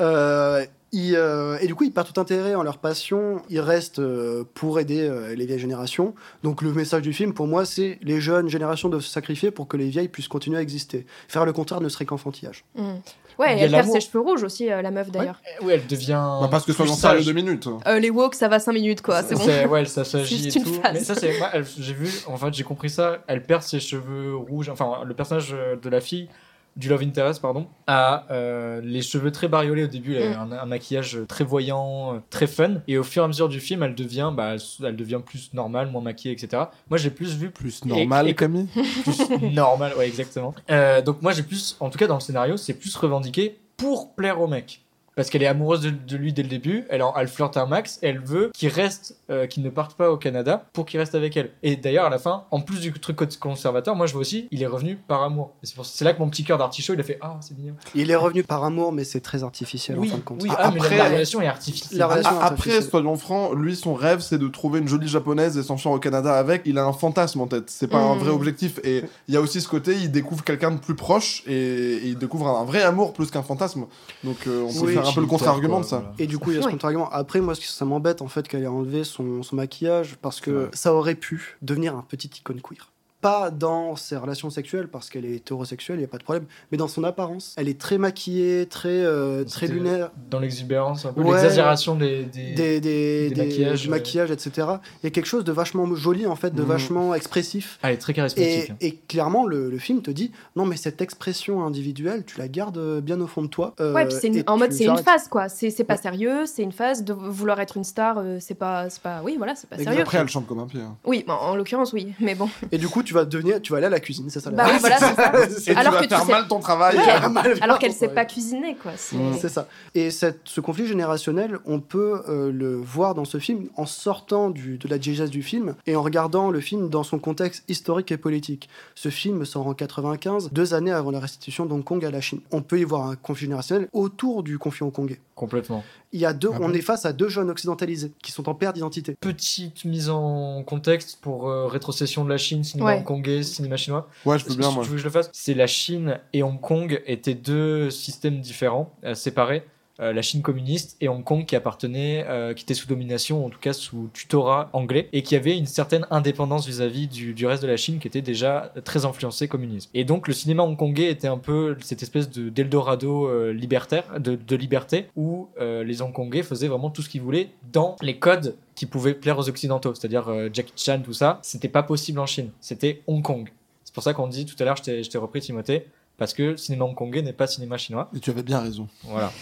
Euh, ils, euh, et du coup, ils perdent tout intérêt en leur passion. Ils restent euh, pour aider euh, les vieilles générations. Donc, le message du film, pour moi, c'est les jeunes générations doivent se sacrifier pour que les vieilles puissent continuer à exister. Faire le contraire ne serait qu'enfantillage.
Mm.
Il y
Ouais, elle perd ses cheveux rouges aussi, euh, la meuf d'ailleurs.
Oui, elle devient.
Bah, parce que soyons sérieux deux minutes.
Euh, les woke, ça va 5 minutes quoi, c'est bon.
Ouais, ça s'agit
C'est
et tout.
phase.
Mais ça, c'est. J'ai vu, en fait, j'ai compris ça. Elle perd ses cheveux rouges. Enfin, le personnage de la fille, du Love Interest, pardon, a euh, les cheveux très bariolés au début. Elle a
Mm.
un, un maquillage très voyant, euh, très fun. Et au fur et à mesure du film, elle devient, bah, elle, devient plus normale, moins maquillée, etc. Moi, j'ai plus vu
Plus
Et-
normal,
et-
Camille.
plus normal, ouais, exactement. Euh, donc moi j'ai plus, en tout cas dans le scénario, c'est plus revendiqué pour plaire au mec. Parce qu'elle est amoureuse de, de lui dès le début. Elle, en- elle flirte un max. Et elle veut qu'il reste, euh, qu'il ne parte pas au Canada pour qu'il reste avec elle. Et d'ailleurs, à la fin, en plus du truc conservateur, moi je vois aussi, il est revenu par amour. Et c'est pour- c'est là que mon petit cœur d'artichaut, il a fait ah c'est mignon.
Il est revenu par amour, mais c'est très artificiel en
Oui,
fin de compte.
oui.
Ah,
Ah, mais la-
après-
la relation est artificielle.
La relation-
Ah, Après,
artificielle.
soyons francs, lui, son rêve, c'est de trouver une jolie japonaise et s'enfuir au Canada avec. Il a un fantasme en tête. C'est pas un
Mm.
vrai objectif. Et il y a aussi ce côté, il découvre quelqu'un de plus proche et, et il découvre un vrai amour plus qu'un fantasme. Donc, euh, on peut
Oui,
faire un peu le contre-argument de ça.
voilà.
Et du coup, il y a ce contre-argument. Après, moi, ce qui- ça m'embête en fait qu'elle ait enlevé son, son maquillage parce que ça aurait pu devenir un petit icône queer. Pas dans ses relations sexuelles parce qu'elle est hétérosexuelle, il n'y a pas de problème, mais dans son apparence. Elle est très maquillée, très, euh, très lunaire.
Dans l'exubérance, un peu
Ouais.
l'exagération des, des-
Des, des,
maquillages,
du
ouais.
maquillage, etc. Il y a quelque chose de vachement joli, en fait, de
Mhm.
vachement expressif.
Ah, elle est très charismatique.
Et, et clairement, le, le film te dit non, mais cette expression individuelle, tu la gardes bien au fond de toi. euh,
Ouais, puis c'est une-
et
en mode c'est une phase quoi. C'est c'est pas
Ouais.
sérieux, c'est une phase de vouloir être une star, euh, c'est pas c'est pas oui voilà c'est pas
Exact.
sérieux.
Après, elle chante comme un pied. hein.
Oui, bon, en l'occurrence oui, mais bon.
Et du coup, tu vas devenir, tu vas aller à la cuisine, c'est ça la
Bah oui, voilà, c'est ça.
Et
Alors
tu
que
vas
tu
faire
sais-
mal ton travail.
Ouais.
Tu mal
Alors qu'elle sait pas cuisiner quoi. c'est-
Mm.
Ça. Et cette- ce conflit générationnel, on peut euh, le voir dans ce film en sortant du, de la diégèse du film et en regardant le film dans son contexte historique et politique. Ce film sort en 95, deux années avant la restitution d'Hong Kong à la Chine. On peut y voir un conflit générationnel autour du conflit hongkongais.
Complètement.
Il y a deux,
Ah
on
bon
est face à deux jeunes occidentalisés qui sont en perte d'identité.
Petite mise en contexte pour euh, rétrocession de la Chine, cinéma
Ouais.
Hongkongais, cinéma chinois.
Ouais, je peux bien,
Tu
moi.
veux que je le fasse C'est la Chine et Hong Kong étaient deux systèmes différents, euh, séparés. Euh, la Chine communiste et Hong Kong qui appartenait, euh, qui était sous domination, en tout cas sous tutorat anglais, et qui avait une certaine indépendance vis-à-vis du, du reste de la Chine qui était déjà très influencé communisme. Et donc le cinéma hongkongais était un peu cette espèce de d'Eldorado euh, libertaire, de, de liberté, où les Hongkongais faisaient vraiment tout ce qu'ils voulaient dans les codes qui pouvaient plaire aux Occidentaux, c'est-à-dire Jackie Chan, tout ça, c'était pas possible en Chine, c'était Hong Kong. C'est pour ça qu'on dit tout à l'heure, je t'ai repris Timothée, parce que le cinéma hongkongais n'est pas cinéma chinois.
Et tu avais bien raison.
Voilà.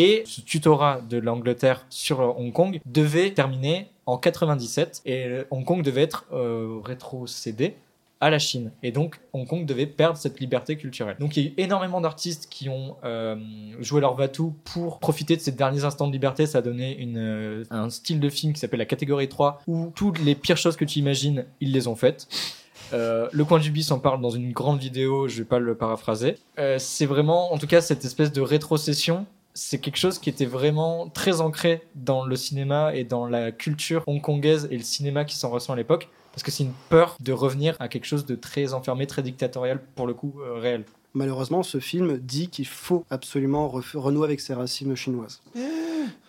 Et ce tutorat de l'Angleterre sur Hong Kong devait terminer en 97 et Hong Kong devait être euh, rétrocédé à la Chine. Et donc Hong Kong devait perdre cette liberté culturelle. Donc il y a eu énormément d'artistes qui ont euh, joué leur va-tout pour profiter de ces derniers instants de liberté. Ça a donné euh, un style de film qui s'appelle la catégorie 3 où toutes les pires choses que tu imagines, ils les ont faites. Euh, le coin du bis en parle dans une grande vidéo, je vais pas le paraphraser. C'est vraiment, en tout cas, cette espèce de rétrocession. C'est quelque chose qui était vraiment très ancré dans le cinéma et dans la culture hongkongaise et le cinéma qui s'en ressent à l'époque, parce que c'est une peur de revenir à quelque chose de très enfermé, très dictatorial, pour le coup euh, réel.
Malheureusement, ce film dit qu'il faut absolument renouer avec ses racines chinoises.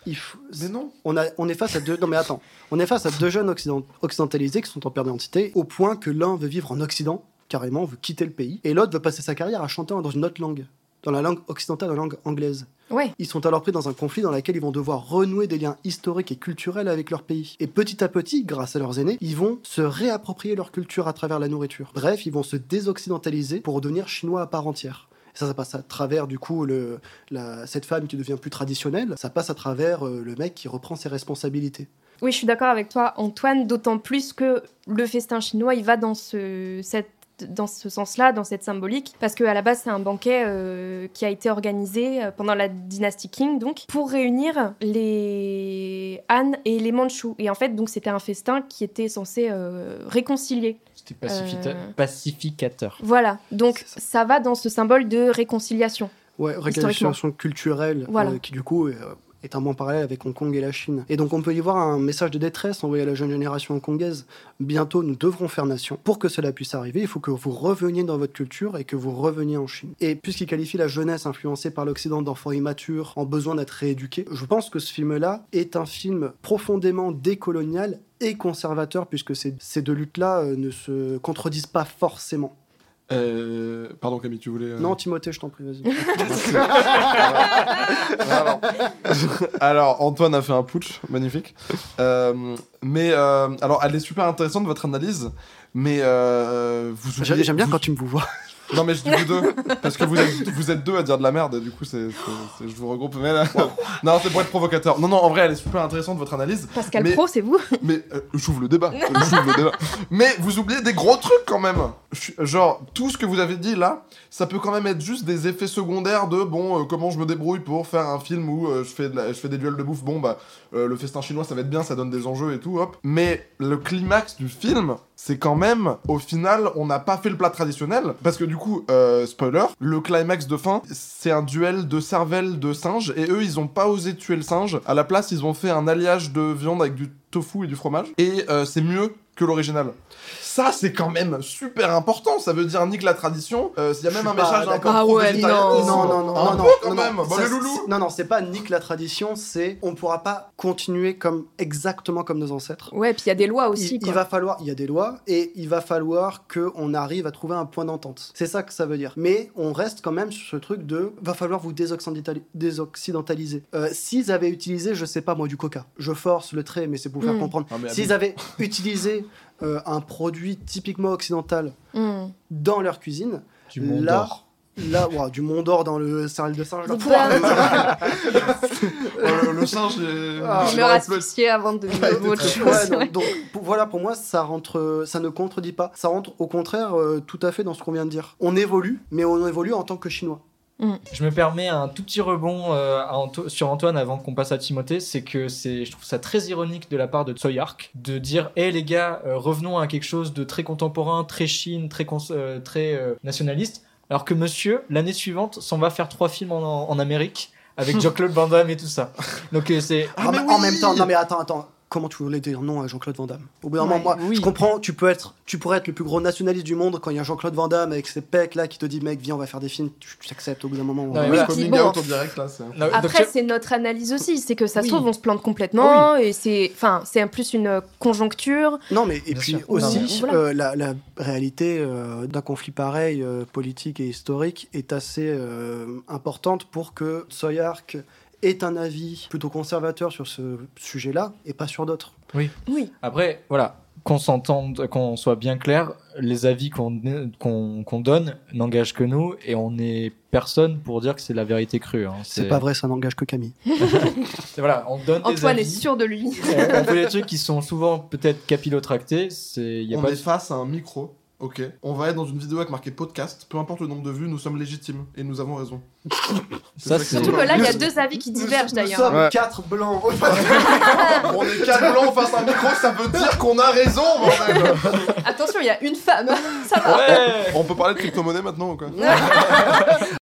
Il faut-
Mais non.
on, a, on est face à deux. Non mais attends, on est face à deux jeunes occident- occidentalisés qui sont en perte d'identité, au point que l'un veut vivre en Occident, carrément, veut quitter le pays, et l'autre veut passer sa carrière à chanter dans une autre langue, dans la langue occidentale, dans la langue anglaise.
Ouais.
Ils sont alors pris dans un conflit dans lequel ils vont devoir renouer des liens historiques et culturels avec leur pays. Et petit à petit, grâce à leurs aînés, ils vont se réapproprier leur culture à travers la nourriture. Bref, ils vont se désoccidentaliser pour devenir chinois à part entière. Ça, ça passe à travers, du coup, le, la- cette femme qui devient plus traditionnelle. Ça passe à travers euh, le mec qui reprend ses responsabilités.
Oui, je suis d'accord avec toi, Antoine, d'autant plus que le festin chinois, il va dans ce, cette, dans ce sens-là, dans cette symbolique, parce qu'à la base, c'est un banquet euh, qui a été organisé euh, pendant la dynastie Qing, donc, pour réunir les Han et les Mandchous. Et en fait, donc, c'était un festin qui était censé euh, réconcilier.
C'était
Euh.
pacificateur.
Voilà, donc ça. va dans ce symbole de réconciliation.
Ouais, réconciliation culturelle,
Voilà.
euh, qui du coup euh, est un bon parallèle avec Hong Kong et la Chine. Et donc on peut y voir un message de détresse envoyé à la jeune génération hongkongaise. Bientôt, nous devrons faire nation. Pour que cela puisse arriver, il faut que vous reveniez dans votre culture et que vous reveniez en Chine. Et puisqu'il qualifie la jeunesse influencée par l'Occident d'enfants immatures en besoin d'être rééduqués, je pense que ce film-là est un film profondément décolonial et conservateur, puisque ces, deux luttes-là euh, ne se contredisent pas forcément.
Euh, Pardon, Camille, tu voulais. euh,
Non, Timothée, je t'en prie, vas-y.
Alors, alors, Antoine a fait un putsch, magnifique. Euh, mais euh, alors, elle est super intéressante votre analyse, mais euh, vous
J'aime
oubliez-
j'aime bien
vous-
quand tu me vois.
Non, mais je dis vous deux, parce que vous êtes, vous êtes deux à dire de la merde, et du coup, c'est, c'est- c'est- je vous regroupe. Mais là, non, c'est pour être provocateur. Non, non, en vrai, elle est super intéressante, votre analyse.
Pascal
Mais-
Pro, c'est vous
Mais euh, j'ouvre le débat. j'ouvre le débat. Mais vous oubliez des gros trucs quand même. Je suis- Genre, tout ce que vous avez dit là, ça peut quand même être juste des effets secondaires de bon, euh, comment je me débrouille pour faire un film où euh, je, fais de la- je fais des duels de bouffe. Bon, bah, euh, le festin chinois, ça va être bien, ça donne des enjeux et tout, hop. Mais le climax du film, c'est quand même, au final, on n'a pas fait le plat traditionnel. Parce que du coup, euh, spoiler, le climax de fin, c'est un duel de cervelle de singe. Et eux, ils ont pas osé tuer le singe. À la place, ils ont fait un alliage de viande avec du tofu et du fromage. Et euh, c'est mieux que l'original. Ça, c'est quand même super important. Ça veut dire nique la tradition. Euh, S'il y a même un message un peu
d'accord.
Ah ouais.
Non, non, non,
Un
non,
peu
non,
quand
non,
même.
non,
Bah,
ça,
les loulous.
c'est- non, non, c'est pas nique la tradition, c'est on pourra pas continuer comme exactement comme nos ancêtres.
Ouais, puis il y a des lois aussi.
Il, il
quoi.
va falloir, il y a des lois et il va falloir que on arrive à trouver un point d'entente. C'est ça que ça veut dire. Mais on reste quand même sur ce truc de va falloir vous désoccidentali- désoccidentaliser. Euh, S'ils avaient utilisé, je sais pas moi, du coca, je force le trait, mais c'est pour vous faire
Mm.
comprendre.
Ah,
S'ils avaient utilisé euh, un produit typiquement occidental
Hmm.
dans leur cuisine,
Du monde
Là,
d'or.
là, du Mont d'Or dans le céréal de singe. Pouah,
beurre.
Oh, le, le singe.
Ah,
Je
être-
asphyxier avant de
Ouais,
de autre chose.
Ouais, non,
ouais.
donc pour- voilà, pour moi, ça rentre, ça ne contredit pas. Ça rentre au contraire euh, tout à fait dans ce qu'on vient de dire. On évolue, mais on évolue en tant que chinois.
Je me permets un tout petit rebond euh, à Anto- sur Antoine avant qu'on passe à Timothée, c'est que c'est, je trouve ça très ironique de la part de Tsoyark de dire, hé les gars, euh, revenons à quelque chose de très contemporain, très Chine, très cons- euh, très euh, nationaliste, alors que Monsieur l'année suivante s'en va faire trois films en, en Amérique avec Jean-Claude Van Damme et tout ça. Donc euh, c'est
Ah,
en,
mais
en
oui
même temps, non mais attends, attends. Comment tu voulais dire non à Jean-Claude Van Damme Au bout d'un moment, moi,
oui.
je comprends, tu peux être, tu pourrais être le plus gros nationaliste du monde quand il y a Jean-Claude Van Damme avec ses pecs là qui te dit mec viens on va faire des films, tu tu acceptes au bout d'un moment.
Non,
Oui,
voilà.
Coming
bon.
direct, là.
Non,
Après, c'est notre analyse aussi. C'est que ça
Oui.
se trouve, on se plante complètement. Et c'est, enfin, c'est en plus une conjoncture.
Non, mais et
Bien
puis
sûr.
aussi,
Non, mais voilà.
euh, la, la réalité euh, d'un conflit pareil, euh, politique et historique, est assez euh, importante pour que Soyark ait un avis plutôt conservateur sur ce sujet-là et pas sur d'autres.
Oui.
Après, voilà, qu'on s'entende, qu'on soit bien clair, les avis qu'on qu'on qu'on donne n'engagent que nous et on n'est personne pour dire que c'est la vérité crue. hein.
C'est pas vrai, ça n'engage que Camille.
Voilà, on donne des
Antoine est sûr de lui.
on, on fait des trucs qui sont souvent peut-être capillotractés. C'est, y a
On
pas
est face à un micro, ok. On va être dans une vidéo avec marqué podcast. Peu importe le nombre de vues, nous sommes légitimes et nous avons raison.
Ça,
ça
c'est-
Surtout que là, il y a
Nous-
deux avis qui
Nous-
divergent
nous
d'ailleurs.
sommes
Ouais.
quatre blancs.
on est quatre blancs face à un micro, ça veut dire qu'on a raison, bordel
Attention, il y a une femme. Ça va.
Ouais
On peut parler de crypto-monnaie maintenant ou quoi?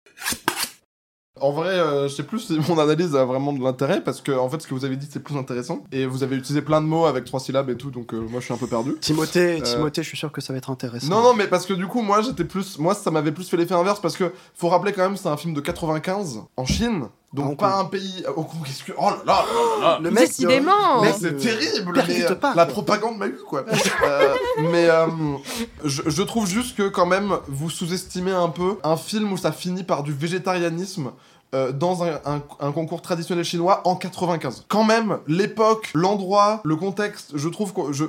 En vrai, euh, je sais plus si mon analyse a vraiment de l'intérêt parce que en fait, ce que vous avez dit c'est plus intéressant et vous avez utilisé plein de mots avec trois syllabes et tout, donc euh, moi je suis un peu perdu.
Timothée,
Euh,
Timothée, je suis sûr que ça va être intéressant.
Non, non, mais parce que du coup, moi j'étais plus, moi ça m'avait plus fait l'effet inverse parce que faut rappeler quand même, c'est un film de 95 en Chine, donc
Ah, Hong
pas
Kong.
un pays. Au Kong, qu'est-ce que- Oh là là, là là là.
Le mec,
Décidément.
Mais
mec,
c'est
euh,
terrible, mais, euh,
pas,
la propagande m'a eu quoi. Euh, mais euh, je, je trouve juste que quand même vous sous-estimez un peu un film où ça finit par du végétarianisme. Euh, dans un, concours traditionnel chinois en 95. Quand même, l'époque, l'endroit, le contexte, je trouve que je,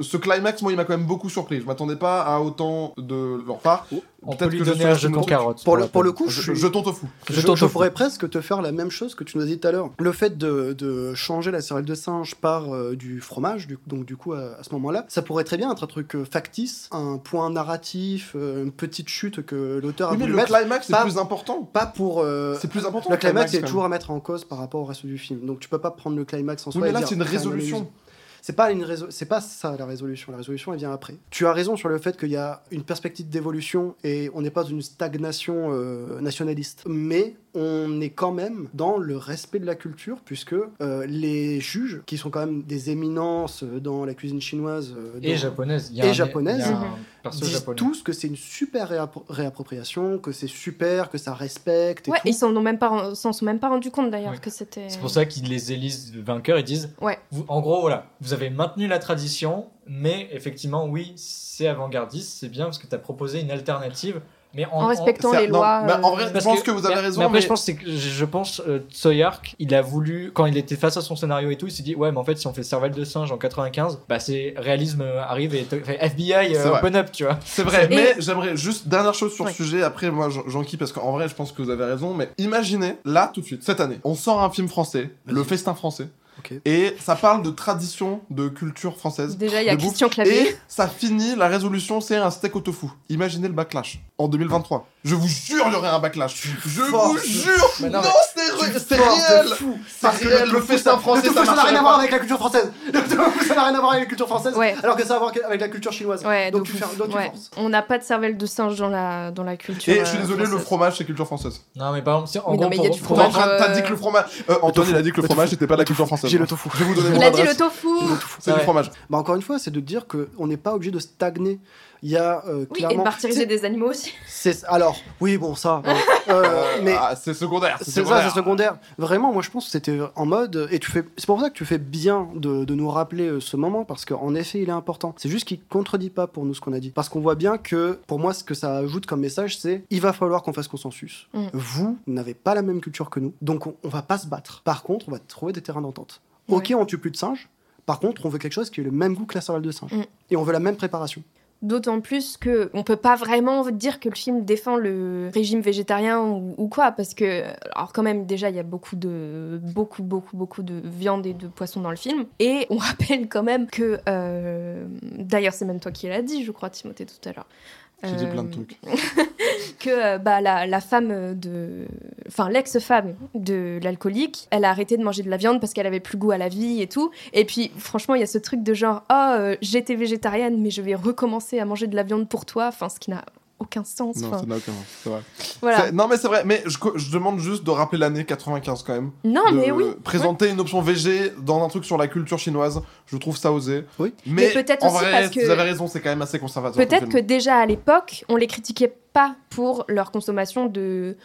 ce climax, moi, il m'a quand même beaucoup surpris. Je m'attendais pas à autant de leur part.
On peut
Peut-être
lui
que je
donner un jeton carotte.
Pour le,
la
pour le coup, je,
Je, au fou.
Je,
Je
pourrais presque te faire la même chose que tu nous as dit tout à l'heure. Le fait de, de changer la céréale de singe par euh, du fromage, du- donc du coup à, à ce moment-là, ça pourrait très bien être un truc euh, factice, un point narratif, euh, une petite chute que l'auteur a
Oui, mais le
mettre,
climax, c'est
pas-
plus important.
pas pour... euh,
C'est plus important.
le climax
quand
est
même.
toujours à mettre en cause par rapport au reste du film. Donc tu peux pas prendre le climax en
Oui,
soi.
mais
et
là, c'est une résolution.
C'est pas pas ça la résolution. La résolution elle vient après. Tu as raison sur le fait qu'il y a une perspective d'évolution et on n'est pas dans une stagnation euh, nationaliste. Mais on est quand même dans le respect de la culture puisque euh, les juges qui sont quand même des éminences euh, dans la cuisine chinoise euh,
Et japonaise. Il y a
Et
un-
japonaise.
il y a un perso
disent
japonais.
tous que c'est une super réappro- réappropriation, que c'est super, que ça respecte et
Ouais,
tout.
ils s'en ont même pas, s'en sont même pas rendus compte d'ailleurs que c'était.
C'est pour ça qu'ils les élisent vainqueurs. Ils disent,
Ouais.
vous- en gros, voilà, vous avez maintenu la tradition, mais effectivement, oui, c'est avant-gardiste, c'est bien parce que tu as proposé une alternative Mais
En respectant les
non,
lois.
en
euh,
vrai, je
Parce
pense
que-
que vous avez
mais-
raison.
Mais après,
mais-
je pense c'est que je, je pense euh, Tsoyark, il a voulu quand il était face à son scénario et tout, il s'est dit ouais, mais en fait, si on fait cervelle de singe en 95, bah c'est réalisme euh, arrive et FBI euh,
vrai.
open up, tu vois.
C'est vrai,
Et-
mais j'aimerais juste dernière chose sur
Ouais.
ce sujet. Après, moi, j'en- j'enquille parce qu'en vrai, je pense que vous avez raison. Mais imaginez, là, tout de suite, cette année, on sort un film français, Le Festin français, Et ça parle de tradition, de culture française.
Déjà, il y a
de bouffe,
Christian Clavier.
Et ça finit, la résolution, c'est un steak au tofu. Imaginez le backlash en 2023. Je vous jure, il y aurait un backlash. Je vous jure.
Mais
non,
non,
c'est
de
réel. C'est
Parce que
réel.
le,
festin français,
le
ça
tofu, ça n'a rien à voir avec la culture française. Le tofu, ça n'a rien à voir avec la culture française.
Ouais.
Alors que ça a à voir avec la culture chinoise.
Ouais,
Donc
de
tu fais- donc.
On n'a pas de cervelle de singe dans la, dans la culture.
Et je suis
euh,
désolé, le fromage, c'est culture française.
Non, mais par exemple, si, en
Mais
gros,
non, mais il y a du fromage,
T'as
euh,
dit que le fromage. Euh, Antoine, il a dit que le fromage n'était pas la culture française.
J'ai le tofu.
Je vais vous donner mon
Il a dit le tofu
C'est du fromage.
Bah encore une fois, c'est de dire qu'on n'est pas obligé de stagner. Il y a euh,
Oui, et de martyriser des animaux aussi.
c'est- Alors, oui, bon, ça. hein. Euh, mais
Ah, c'est secondaire.
c'est ça, c'est secondaire. Vraiment, moi je pense que c'était en mode. Et tu fais. C'est pour ça que tu fais bien de, de nous rappeler euh, ce moment parce qu'en effet, il est important. C'est juste qu'il contredit pas pour nous ce qu'on a dit. Parce qu'on voit bien que, pour moi, ce que ça ajoute comme message, c'est il va falloir qu'on fasse consensus.
Mm.
Vous n'avez pas la même culture que nous, donc on, on va pas se battre. Par contre, on va trouver des terrains d'entente.
Ouais.
Ok, on tue plus de singes. Par contre, on veut quelque chose qui ait le même goût que la cervelle de singe.
Mm.
Et on veut la même préparation.
D'autant plus que on peut pas vraiment dire que le film défend le régime végétarien ou, quoi, parce que alors quand même déjà il y a beaucoup de beaucoup beaucoup beaucoup de viande et de poisson dans le film, et on rappelle quand même que euh, d'ailleurs c'est même toi qui l'as dit, je crois Timothée tout à l'heure.
J'ai dit
Euh,
plein de trucs.
que euh, bah, la, la femme de. Enfin, l'ex-femme de l'alcoolique, elle a arrêté de manger de la viande parce qu'elle avait plus goût à la vie et tout. Et puis, franchement, il y a ce truc de genre, oh, euh, j'étais végétarienne, mais je vais recommencer à manger de la viande pour toi. Enfin, ce qui n'a aucun sens.
Non,
Enfin,
ça n'a aucun sens, c'est vrai.
voilà.
C'est- Non, mais c'est vrai, mais je, je demande juste de rappeler l'année 95 quand même.
Non,
de
mais oui.
Présenter une option VG dans un truc sur la culture chinoise, je trouve ça osé.
Oui.
Mais,
Mais peut-être
en
aussi
vrai,
parce que-
vous avez raison, c'est quand même assez conservateur.
Peut-être que déjà à l'époque, on les critiquait pas pour leur consommation de,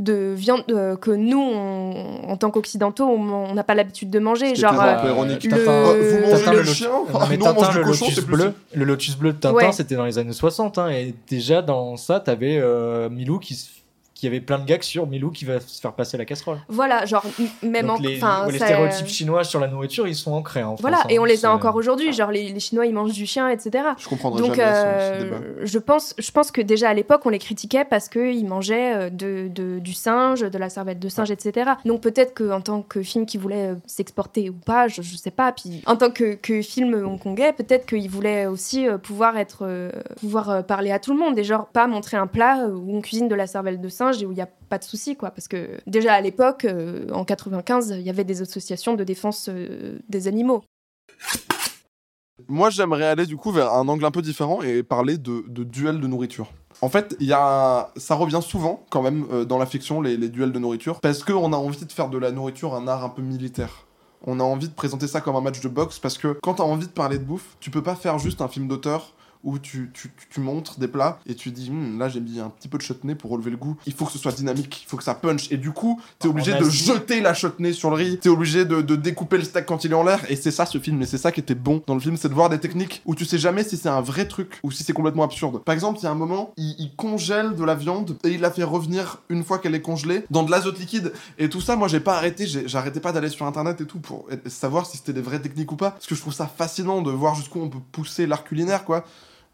de viande euh, que nous, on- en tant qu'occidentaux, on on n'a pas l'habitude de manger. Genre,
très
euh,
un peu ironique.
le-
Tintin-
vous mangez le chien
Non, mais Tintin,
du
le
cochon,
lotus bleu, le lotus bleu de Tintin,
Ouais.
c'était dans les années 60, hein, et déjà dans ça, t'avais euh, Milou qui, s- qui avait plein de gags sur Milou qui va se faire passer la casserole.
voilà, genre, même
Donc
en.
les,
enfin,
les stéréotypes chinois sur la nourriture, ils sont ancrés. hein, en
Voilà,
France,
et
hein,
on les a encore aujourd'hui. Genre, les, les Chinois, ils mangent du chien, etc.
Je comprendrais
Donc,
jamais ce- ce,
euh,
débat.
je, pense, je pense que déjà à l'époque, on les critiquait parce qu'ils mangeaient euh, de, de- du singe, de la cervelle de singe, etc. Donc, peut-être qu'en tant que film qui voulait euh, s'exporter ou pas, je, je sais pas. Puis, en tant que, que film hongkongais, peut-être qu'ils voulaient aussi euh, pouvoir, être, euh, pouvoir euh, parler à tout le monde et genre pas montrer un plat où on cuisine de la cervelle de singe et où il n'y a pas de souci, quoi. Parce que déjà à l'époque, euh, en 95, il y avait des associations de défense euh, des animaux.
Moi, j'aimerais aller du coup vers un angle un peu différent et parler de, duels de nourriture. En fait, y a, ça revient souvent quand même euh, dans la fiction les, les duels de nourriture parce qu'on a envie de faire de la nourriture un art un peu militaire. On a envie de présenter ça comme un match de boxe parce que quand t'as envie de parler de bouffe, tu peux pas faire juste un film d'auteur où tu, tu, tu montres des plats et tu dis Hum, là j'ai mis un petit peu de chutney pour relever le goût. Il faut que ce soit dynamique, il faut que ça punch. Et du coup, t'es obligé de jeter la chutney sur le riz, t'es obligé de, de découper le steak quand il est en l'air. Et c'est ça ce film, et c'est ça qui était bon dans le film, c'est de voir des techniques où tu sais jamais si c'est un vrai truc ou si c'est complètement absurde. Par exemple, il y a un moment, il, il congèle de la viande et il la fait revenir une fois qu'elle est congelée dans de l'azote liquide. Et tout ça, moi j'ai pas arrêté, j'arrêtais pas d'aller sur internet et tout pour savoir si c'était des vraies techniques ou pas. Parce que je trouve ça fascinant de voir jusqu'où on peut pousser l'art culinaire, quoi.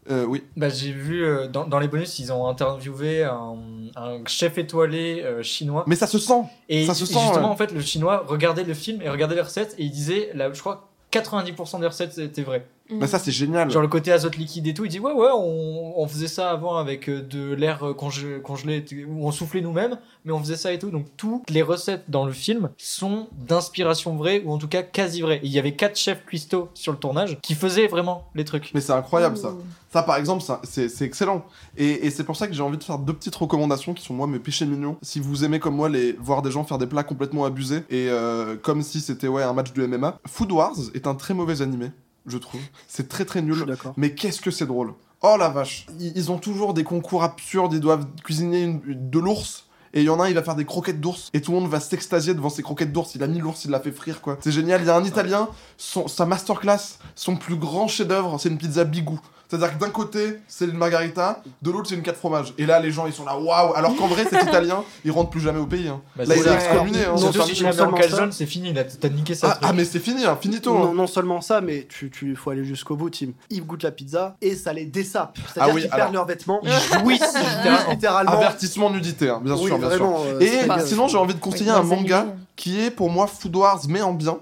Euh, oui.
Bah, j'ai vu euh, dans, dans les bonus, ils ont interviewé un, un chef étoilé euh, chinois.
Mais ça se sent.
Et,
ça se
et
sent,
justement,
ouais.
en fait, le chinois regardait le film et regardait les recettes et il disait, là, je crois, 90% des recettes étaient vraies.
Bah ça c'est génial.
Genre le côté azote liquide et tout, il dit ouais ouais on, on faisait ça avant avec euh, de l'air euh, congelé où on soufflait nous-mêmes, mais on faisait ça et tout. Donc toutes les recettes dans le film sont d'inspiration vraie ou en tout cas quasi vraies. Et il y avait quatre chefs cuistots sur le tournage qui faisaient vraiment les trucs.
Mais c'est incroyable ça. Ça, par exemple, ça, c'est c'est excellent. Et, et c'est pour ça que j'ai envie de faire deux petites recommandations qui sont, moi, mes péchés mignons. Si vous aimez, comme moi, les, voir des gens faire des plats complètement abusés, et euh, comme si c'était ouais, un match de MMA, Food Wars est un très mauvais animé, je trouve. C'est très très nul. Mais qu'est-ce que c'est drôle. Oh la vache. Ils, ils ont toujours des concours absurdes, ils doivent cuisiner une- de l'ours. Et il y en a un, il va faire des croquettes d'ours. Et tout le monde va s'extasier devant ses croquettes d'ours. Il a mis l'ours, il l'a fait frire, quoi. C'est génial. Il y a un Italien, son, sa masterclass, son plus grand chef-d'œuvre, c'est une pizza bigou. C'est-à-dire que d'un côté, c'est une margarita, de l'autre, c'est une 4 fromages. Et là, les gens, ils sont là, waouh Alors qu'en vrai, c'est italien, ils rentrent plus jamais au pays. hein.
Bah,
Là, il hein.
Non,
Surtout
non,
si tu mets en calzone, c'est fini, là, t'as niqué ça.
Ah, ah, mais c'est fini, hein, finito. hein.
Non, non seulement ça, mais tu, tu faut aller jusqu'au bout, Tim. Ils goûtent la pizza et ça les dessape. C'est-à-dire
Ah oui,
qu'ils
alors-
perdent leurs vêtements.
Ils jouissent littéralement.
littéralement.
Avertissement nudité, hein, bien
Oui,
sûr, bien sûr.
euh,
Et
pas-
sinon, j'ai envie de conseiller un manga qui est pour moi Food Wars mais en bien.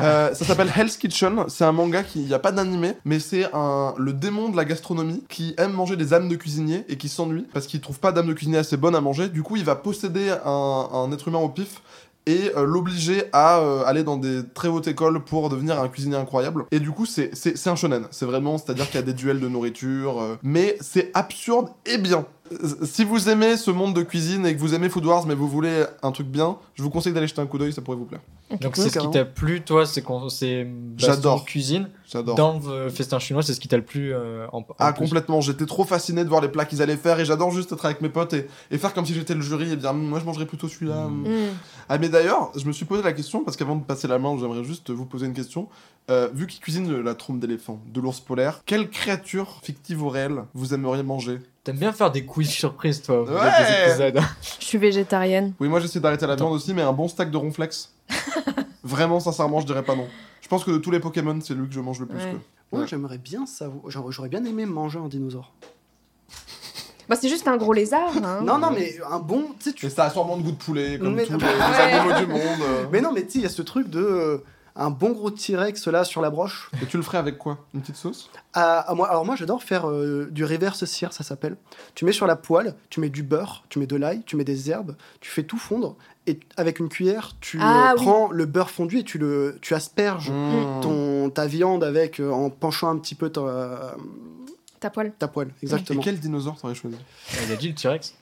Euh, ça s'appelle Hell's Kitchen. C'est un manga qui n'y a pas d'animé, mais c'est un le démon de la gastronomie qui aime manger des âmes de cuisinier et qui s'ennuie parce qu'il trouve pas d'âme de cuisinier assez bonne à manger. Du coup, il va posséder un, être humain au pif et euh, l'obliger à euh, aller dans des très hautes écoles pour devenir un cuisinier incroyable. Et du coup, c'est un shonen. C'est vraiment, c'est-à-dire qu'il y a des duels de nourriture, euh, mais c'est absurde et bien. Euh, Si vous aimez ce monde de cuisine et que vous aimez Food Wars, mais vous voulez un truc bien, je vous conseille d'aller jeter un coup d'œil, ça pourrait vous plaire.
Donc c'est ce qui t'a plu, toi, c'est qu'on c'est
J'adore.
cuisine.
J'adore.
Dans le festin chinois, c'est ce qui t'a le plus euh, en, en
Ah,
plus.
complètement. J'étais trop fasciné de voir les plats qu'ils allaient faire et j'adore juste être avec mes potes et, et faire comme si j'étais le jury et dire Hum, moi je mangerais plutôt celui-là.
Mm.
hum.
Mm.
Ah, mais d'ailleurs, je me suis posé la question parce qu'avant de passer la main, j'aimerais juste vous poser une question. Euh, vu qu'ils cuisinent la trompe d'éléphant, de l'ours polaire, quelle créature fictive ou réelle vous aimeriez manger?
T'aimes bien faire des quiz surprises, toi, au milieu
Ouais.
des épisodes.
Je suis végétarienne.
Oui, moi j'essaie d'arrêter la viande aussi, mais un bon stack de ronflex. Vraiment, sincèrement, je dirais pas non. Je pense que de tous les Pokémon, c'est lui que je mange le plus.
Ouais.
quoi. Ouais.
j'aimerais bien savoir. J'aurais j'aurais bien aimé manger un dinosaure.
Bah, c'est juste un gros lézard. Hein.
Non, non, mais un bon. Tu sais, tu
Et ça a sûrement de goût de poulet, comme
Mais-
tous les,
Ouais.
les animaux du monde. euh.
Mais non, mais tu sais, il y a ce truc de. euh, un bon gros T-Rex là sur la broche.
Et tu le ferais avec quoi? Une petite sauce?
Ah, ah, moi, alors moi j'adore faire euh, du reverse sear, ça s'appelle. Tu mets sur la poêle, tu mets du beurre, tu mets de l'ail, tu mets des herbes, tu fais tout fondre et avec une cuillère tu
Ah,
euh,
oui.
prends le beurre fondu et tu le tu asperges
Mmh.
ton ta viande avec euh, en penchant un petit peu ta,
Ta poêle.
ta poêle.
Et
Exactement.
quel dinosaure t'aurais choisi?
Il a dit le T-Rex.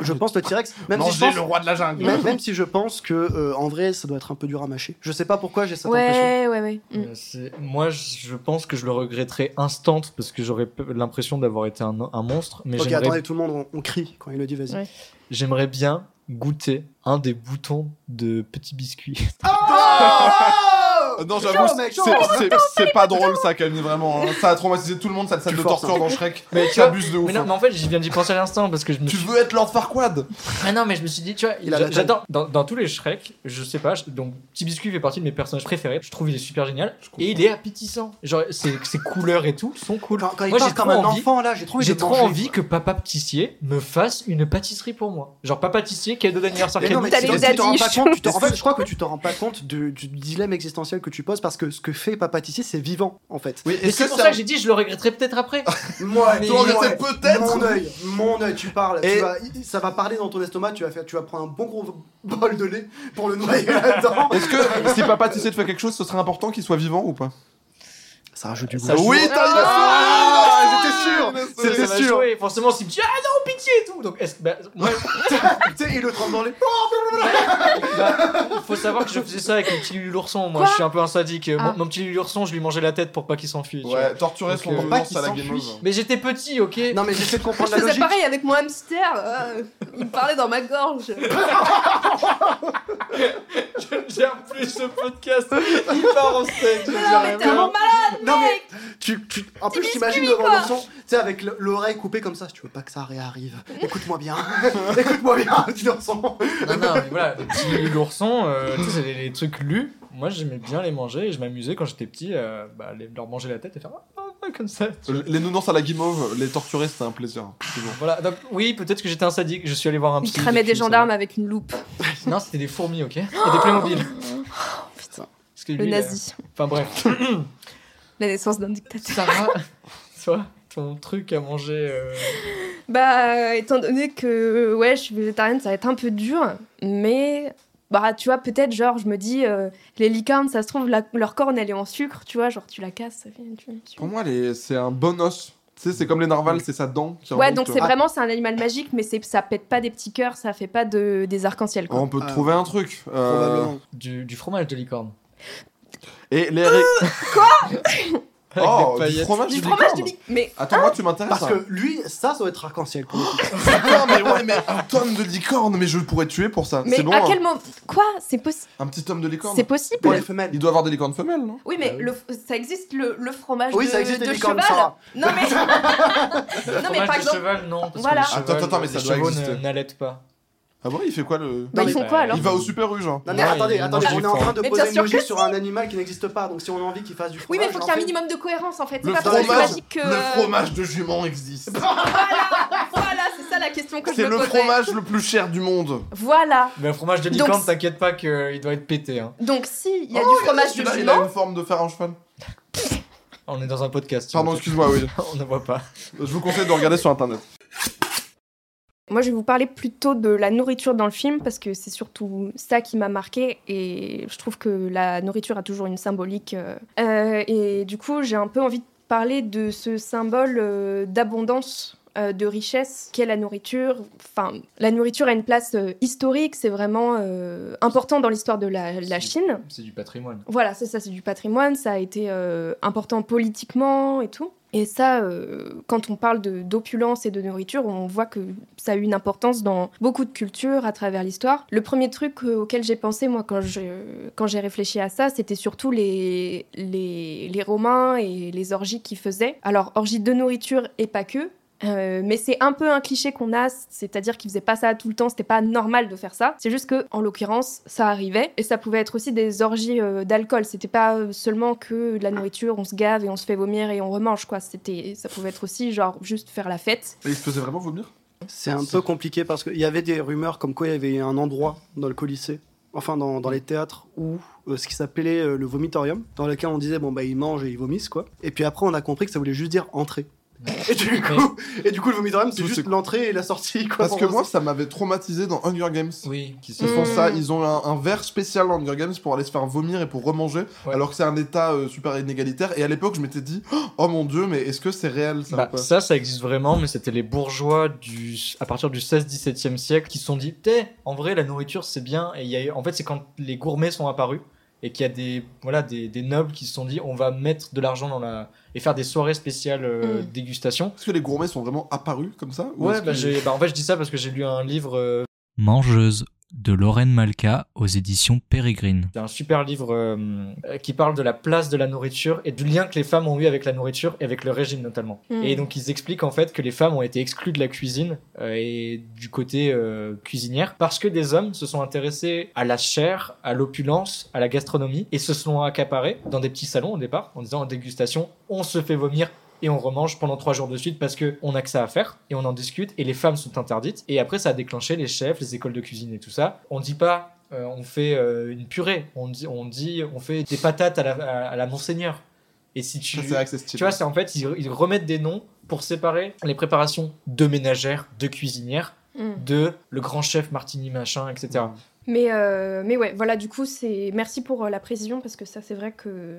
Je pense le T-Rex, même si je
Manger
pense,
le roi de la jungle
même, même si je pense que euh, en vrai ça doit être un peu dur à mâcher. Je sais pas pourquoi j'ai cette impression.
Ouais, ouais, ouais. Mm.
Euh, Moi, je pense que je le regretterais instant parce que j'aurais l'impression d'avoir été un, un monstre. Mais
Ok, attendez, tout le monde, on, on crie quand il le dit, vas-y.
Ouais.
j'aimerais bien goûter un des boutons de petits biscuits.
Euh, Non, j'avoue, c'est- pas drôle ça, Camille, vraiment. hein. Ça a traumatisé tout le monde, cette scène
Tu
de torture dans Shrek.
Mais tu
abuses de ouf.
Mais non,
hein.
mais en fait, j'y viens d'y penser à l'instant parce que je me
Tu
suis
veux être Lord Farquaad?
Ah non, mais je me suis dit, tu vois, j'adore. Dans, dans tous les Shrek, je sais pas, je- donc Petit Biscuit fait partie de mes personnages préférés. Je trouve il est super génial. Et il est appétissant. Genre, ses, ses couleurs et tout sont cool.
Quand, quand il
Moi,
parle
j'ai
comme
trop
un
envie-
enfant là, j'ai trop envie
J'ai
de
trop
manger.
envie que Papa Pâtissier me fasse une pâtisserie pour moi. Genre, Papa Pâtissier, cadeau d'anniversaire,
Mais non, mais
T'as
tu t'en- t'en rends pas compte, tu t'en- en fait, je crois que tu te rends pas compte du, du dilemme existentiel que tu poses parce que ce que fait Papa Tissier, c'est vivant en fait.
Oui, est-ce
c'est
que
pour ça que j'ai dit, je le regretterai peut-être après.
Moi,
Tu regrettais peut-être
Mon œil, mon œil, tu parles,
Et-
tu vas, ça va parler dans ton estomac, tu vas faire, tu vas prendre un bon gros bol de lait pour le noyer là-dedans.
Est-ce que si papa t'essaie de faire quelque chose, ce serait important qu'il soit vivant ou pas?
Ça rajoute du goût.
Oui, t'as
Ah, sûr, c'était sûr.
Forcément, s'il me dit, ah non, pitié et tout. Donc, est-ce- bah, moi,
Tu sais, il le trempe dans les.
bah, faut savoir que je faisais ça avec mon petit Lulu l'ourson. Moi,
Quoi
je suis un peu un sadique. Mon,
Ah.
mon petit Lulu l'ourson, je lui mangeais la tête pour pas qu'il vois.
Ouais, torturer son
Donc, euh,
Pour pas qu'il
over.
Mais j'étais petit, ok
Non, mais j'essaie de
Je
comprendre la
faisais
logique.
pareil avec mon hamster. euh, il parlait dans ma gorge.
J'aime plus ce podcast. Il part en steak, je
Non, mais t'es
vraiment.
vraiment malade,
Non, mais
mec.
tu, tu, en plus, t'imagines devant l'ourson, tu sais, avec le- l'oreille coupée comme ça, si tu veux pas que ça réarrive. Écoute-moi bien, écoute-moi bien, petit ourson.
Non, non, mais voilà, les petits l'ourson, euh, tu sais, c'est les, les trucs lus. Moi, j'aimais bien les manger et je m'amusais quand j'étais petit, euh, bah, les- leur manger la tête et faire ah, ah, comme ça. tu vois.
Les nounours à la guimauve, les torturer, c'était un plaisir. toujours.
Voilà, donc oui, peut-être que j'étais un sadique. Je suis allé voir un
Il
psy.
cramait des gendarmes avec une loupe.
Non, c'était des fourmis, ok? Et des Playmobil.
Putain.
Parce que
Le nazi.
euh, Enfin bref.
La naissance d'un dictateur.
Sarah, toi, ton truc à manger. euh,
Bah, étant donné que ouais, je suis végétarienne, ça va être un peu dur, mais bah, tu vois, peut-être, genre, je me dis, euh, les licornes, ça se trouve, la- leur corne, elle est en sucre, tu vois, genre, tu la casses, ça fait. Tu, tu-
Pour moi, les- c'est un bon os. Tu sais, c'est comme les narvals, c'est sa dent qui
Ouais,
remonte.
donc c'est
Ah,
vraiment, c'est un animal magique, mais c'est, ça pète pas des petits cœurs, ça fait pas de, des arcs-en-ciel, quoi.
On peut
Ah.
trouver un truc. euh,
du, du fromage de licorne.
Et les, ré-
Avec
Oh, du fromage
Du
de
fromage de. Mais
Attends, moi tu m'intéresses.
Parce
hein.
que lui, ça, ça va être arc-en-ciel pour le coup.
Putain, mais ouais, mais un tome de licorne, mais je pourrais tuer pour ça.
mais
C'est bon,
à
hein.
quel moment Quoi? C'est possible.
Un petit tome de licorne.
C'est possible.
Pour les femelles.
Il doit avoir des licornes femelles, non?
Oui, mais
oui.
le, ça existe le, le fromage
Oui,
de,
ça existe
de
des licornes,
cheval.
Sarah.
Non mais non mais
Fromage
par
de
exemple.
cheval, non. Parce
Voilà.
Que les
Attends, attends, mais ça doit
chevaux
exister.
ne- n'allaitent pas.
Ah bon, il fait quoi le.
Bah
Non,
ils font quoi alors
Il va au Super U, genre.
Non mais
Ouais,
attendez,
il
attendez, on est en train de
Mais
poser une
sûr
logique
que
sur un animal qui n'existe pas. Donc si on a envie qu'il fasse du
Oui,
fromage,
mais il faut qu'il y ait un minimum de cohérence en fait. C'est
Le
pas parce que c'est
fromage,
magique que.
le fromage de jument existe.
Voilà, c'est ça la question que je
C'est
me
le
posais.
fromage le plus cher du monde.
Voilà.
Mais un fromage de
Donc,
licorne,
c'est-
t'inquiète pas qu'il doit être pété. Hein.
Donc si il y a
Oh,
du fromage de
celui-là, Il a
jument,
une forme de fer en cheval.
On est dans un podcast.
Pardon, excuse-moi, oui.
On ne voit pas.
Je vous conseille de regarder sur internet.
Moi, je vais vous parler plutôt de la nourriture dans le film parce que c'est surtout ça qui m'a marqué et je trouve que la nourriture a toujours une symbolique. euh, euh, et du coup, j'ai un peu envie de parler de ce symbole euh, d'abondance. Euh, de richesse qu'est la nourriture. Enfin, la nourriture a une place euh, historique, c'est vraiment euh, important dans l'histoire de la, la Chine.
C'est du patrimoine.
Voilà, c'est ça, c'est du patrimoine, ça a été important politiquement et tout. Et ça, euh, quand on parle d'opulence et de nourriture, on voit que ça a eu une importance dans beaucoup de cultures à travers l'histoire. Le premier truc auquel j'ai pensé, moi, quand j'ai quand réfléchi à ça, c'était surtout les, les, les Romains et les orgies qu'ils faisaient. Alors, orgies de nourriture et pas que. Euh, mais c'est un peu un cliché qu'on a, c'est-à-dire qu'ils faisaient pas ça tout le temps, c'était pas normal de faire ça. C'est juste que, en l'occurrence, ça arrivait et ça pouvait être aussi des orgies euh, d'alcool. C'était pas euh, seulement que de la nourriture, on se gave et on se fait vomir et on remange quoi. C'était, ça pouvait être aussi genre juste faire la fête.
Et il se faisait vraiment vomir?
C'est un peu compliqué parce qu'il y avait des rumeurs comme quoi il y avait un endroit dans le Colisée, enfin dans, dans les théâtres, où euh, ce qui s'appelait euh, le vomitorium, dans lequel on disait bon bah ils mangent et ils vomissent quoi. Et puis après on a compris que ça voulait juste dire entrée. Et du coup, et du coup le vomitorium c'est
Tout
juste
c'est-
l'entrée et la sortie quoi.
Parce que
moi,
ça m'avait traumatisé dans Hunger Games.
Oui, qui
Ils font
Mm.
ça, ils ont un, un verre spécial dans Hunger Games pour aller se faire vomir et pour remanger,
Ouais.
alors que c'est un état euh, super inégalitaire. Et à l'époque, je m'étais dit, oh mon dieu, mais est-ce que c'est réel ça
Bah,
pas
ça, ça existe vraiment, mais c'était les bourgeois du, à partir du 16-17e siècle qui se sont dit, Té, en vrai, la nourriture c'est bien. Et il y a eu- en fait, c'est quand les gourmets sont apparus et qu'il y a des, voilà, des, des nobles qui se sont dit, on va mettre de l'argent dans la. et faire des soirées spéciales euh,
Mm.
dégustation.
Est-ce que les gourmets sont vraiment apparus comme ça ou
Ouais, bah,
que-
bah, en fait, je dis ça parce que j'ai lu un livre. euh,
Mangeuse de Lorraine Malka aux éditions Pérégrine.
C'est un super livre euh, euh, qui parle de la place de la nourriture et du lien que les femmes ont eu avec la nourriture et avec le régime notamment.
Mm.
Et donc ils expliquent en fait que les femmes ont été exclues de la cuisine euh, et du côté euh, cuisinière parce que des hommes se sont intéressés à la chair, à l'opulence, à la gastronomie et se sont accaparés dans des petits salons au départ en disant en dégustation on se fait vomir et on remange pendant trois jours de suite parce que on a que ça à faire et on en discute et les femmes sont interdites et après ça a déclenché les chefs, les écoles de cuisine et tout ça. On dit pas euh, on fait euh, une purée, on dit on dit on fait des patates à la, à, à la Monseigneur. Et si tu
Ça, c'est vrai que c'est stylé.
tu vois, c'est en fait ils, ils remettent des noms pour séparer les préparations de ménagères, de cuisinières,
Mm.
de le grand chef Martini machin, etc.
Mais, euh, mais ouais, voilà, du coup, c'est merci pour la précision parce que ça, c'est vrai que,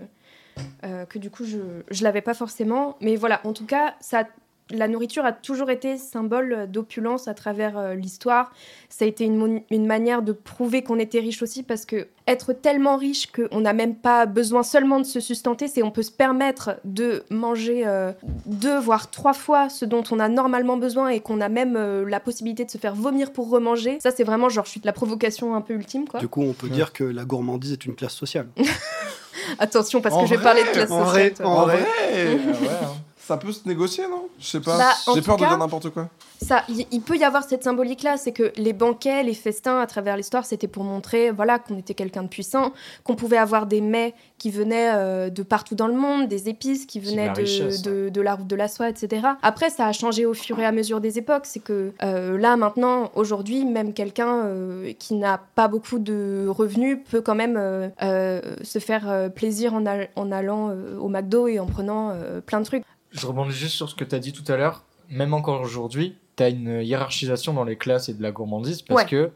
euh, que du coup, je ne l'avais pas forcément. Mais voilà, en tout cas, ça, la nourriture a toujours été symbole d'opulence à travers euh, l'histoire. Ça a été une, une manière de prouver qu'on était riche aussi parce que être tellement riche qu'on n'a même pas besoin seulement de se sustenter, c'est on peut se permettre de manger euh, deux voire trois fois ce dont on a normalement besoin et qu'on a même euh, la possibilité de se faire vomir pour remanger. Ça, c'est vraiment genre, je suis de la provocation un peu ultime, quoi.
Du coup on peut dire que la gourmandise est une classe sociale.
Attention, parce
En
que je vais
vrai,
parler de classe
en
sociale.
vrai,
toi.
en
En
vrai.
vrai,
ouais, hein.
Ça peut se négocier, non? Je sais pas.
Bah,
J'ai peur de
cas-
dire n'importe quoi.
Ça, il peut y avoir cette symbolique-là, c'est que les banquets, les festins à travers l'histoire, c'était pour montrer, voilà, qu'on était quelqu'un de puissant, qu'on pouvait avoir des mets qui venaient euh, de partout dans le monde, des épices qui venaient
la
de,
richesse,
de, de la route de la soie, etc. Après, ça a changé au fur et à mesure des époques. C'est que euh, là, maintenant, aujourd'hui, même quelqu'un euh, qui n'a pas beaucoup de revenus peut quand même euh, euh, se faire euh, plaisir en, en allant euh, au McDo et en prenant euh, plein de trucs.
Je rebondis juste sur ce que tu as dit tout à l'heure. Même encore aujourd'hui, tu as une hiérarchisation dans les classes et de la gourmandise parce
Ouais.
que,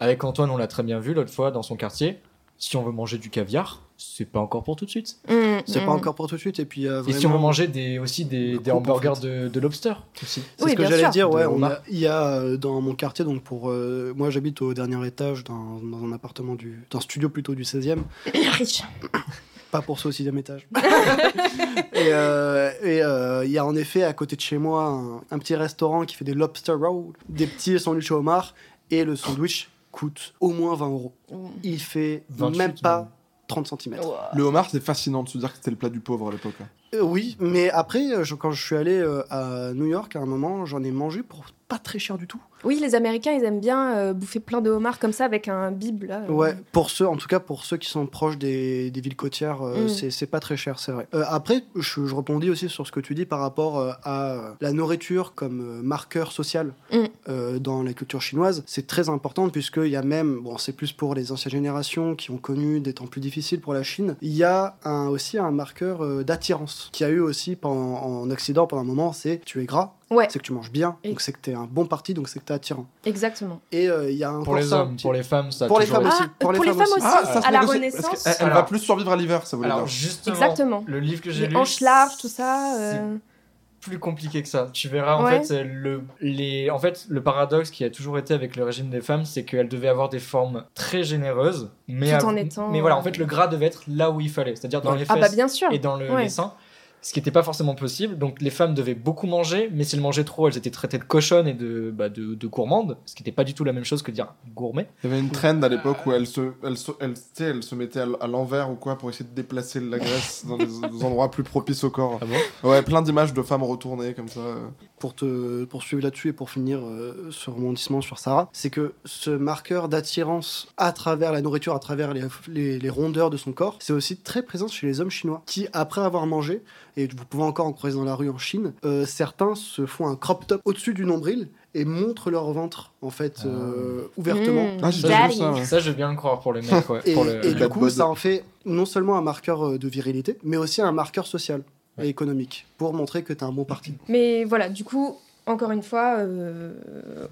avec Antoine, on l'a très bien vu l'autre fois dans son quartier, si on veut manger du caviar, c'est pas encore pour tout de suite.
Mmh,
C'est
mmh.
pas encore pour tout de suite et puis euh,
Et si on veut
vraiment-
manger des, aussi des,
en
hamburgers
fait.
de, de lobster aussi.
C'est
Oui,
ce que j'allais dire, ouais. On a- il y a euh, dans mon quartier, donc pour. euh, moi, j'habite au dernier étage d'un dans un appartement du. d'un studio plutôt du 16e.
Riche.
Pas pour ça au sixième étage. et euh, et, euh, il y a en effet à côté de chez moi un, un petit restaurant qui fait des lobster rolls, des petits sandwichs au homard, et le sandwich coûte au moins 20 euros. Il fait
28
même pas
euros.
30 cm.
Le homard, c'est fascinant de se dire que c'était le plat du pauvre à l'époque. hein.
oui, mais après, euh, je- quand je suis allé euh, à New York, à un moment, j'en ai mangé pour pas très cher du tout.
Oui, les Américains, ils aiment bien euh, bouffer plein de homards comme ça avec un bib là. euh.
Ouais, pour ceux, en tout cas pour ceux qui sont proches des, des villes côtières, euh,
Mm.
c'est- pas très cher, c'est vrai. Euh, après, je, je rebondis aussi sur ce que tu dis par rapport à la nourriture comme marqueur social
Mm.
dans la culture chinoise. C'est très important puisqu'il y a même, bon, c'est plus pour les anciennes générations qui ont connu des temps plus difficiles pour la Chine, il y a un, aussi un marqueur d'attirance qui a eu aussi pendant, en Occident pendant un moment, c'est tu es gras.
Ouais.
C'est que tu manges bien,
Et-
donc c'est que tu es un bon parti, donc c'est que tu es attirant.
Exactement.
Et euh, il y a un
Pour les
ça,
hommes, pour les femmes, ça a
Pour les
toujours
femmes
été-
aussi.
Ah, pour les femmes aussi.
Ah, ça
à la
négocie,
Renaissance.
Elle,
Alors-
va plus survivre à l'hiver, ça voulait
Alors
dire.
justement,
Exactement.
le livre que j'ai lu,
hanches larges, tout ça. euh,
plus compliqué que ça. Tu verras en
Ouais.
fait le les en fait le paradoxe qui a toujours été avec le régime des femmes, c'est qu'elles devaient avoir des formes très généreuses, mais
Tout en étant-
mais voilà en fait le gras devait être là où il fallait, c'est-à-dire dans les
Ah
fesses
bah bien sûr.
et dans le,
Ouais.
les seins. Ce qui n'était pas forcément possible, donc les femmes devaient beaucoup manger, mais si elles mangeaient trop, elles étaient traitées de cochonnes et de, bah, de, de gourmandes, ce qui n'était pas du tout la même chose que dire gourmet.
Il y avait une trend à l'époque où elle se, elle se, elle, tu sais, elle se l- à l'envers ou quoi pour essayer de déplacer la graisse dans des, des endroits plus propices au corps.
Ah bon?
Ouais, plein d'images de femmes retournées comme ça.
Pour te poursuivre là-dessus et pour finir euh, ce rebondissement sur Sarah, c'est que ce marqueur d'attirance à travers la nourriture, à travers les, les- les rondeurs de son corps, c'est aussi très présent chez les hommes chinois qui, après avoir mangé, et vous pouvez encore en croiser dans la rue en Chine, euh, certains se font un crop top au-dessus du nombril et montrent leur ventre en fait euh, ouvertement.
Mmh.
Ah, ça. ouais.
Ça, je veux bien le croire pour les mecs, ouais.
Et,
pour le-
et du coup, ça en fait non seulement un marqueur de virilité, mais aussi un marqueur social. Et économique pour montrer que tu as un bon parti.
Mais voilà, du coup, encore une fois, euh,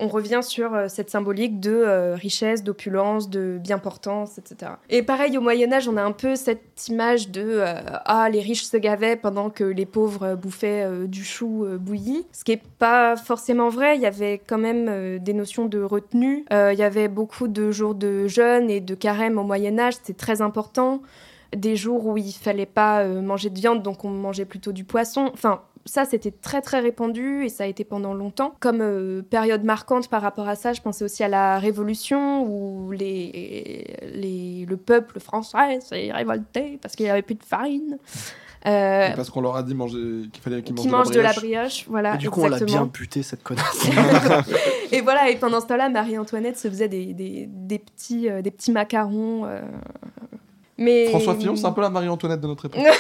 on revient sur euh, cette symbolique de euh, richesse, d'opulence, de bien-portance, etc. Et pareil, au Moyen-Âge, on a un peu cette image de euh, Ah, les riches se gavaient pendant que les pauvres bouffaient euh, du chou euh, bouilli. Ce qui n'est pas forcément vrai. Il y avait quand même euh, des notions de retenue. Euh, il y avait beaucoup de jours de jeûne et de carême au Moyen-Âge. C'était très important des jours où il fallait pas euh, manger de viande, donc on mangeait plutôt du poisson. Enfin, ça, c'était très très répandu et ça a été pendant longtemps. Comme euh, période marquante par rapport à ça, je pensais aussi à la Révolution où les, les, le peuple français s'est révolté parce qu'il n'y avait plus de farine. Euh,
Parce qu'on leur a dit manger... qu'il fallait qu'ils mangent de la
mange de la
brioche.
voilà.
et du coup, on l'a bien buté cette connasse.
Et voilà, et pendant ce temps-là, Marie-Antoinette se faisait des, des, des petits, euh, des petits macarons. Mais...
François Fillon, c'est un peu la Marie-Antoinette de notre époque.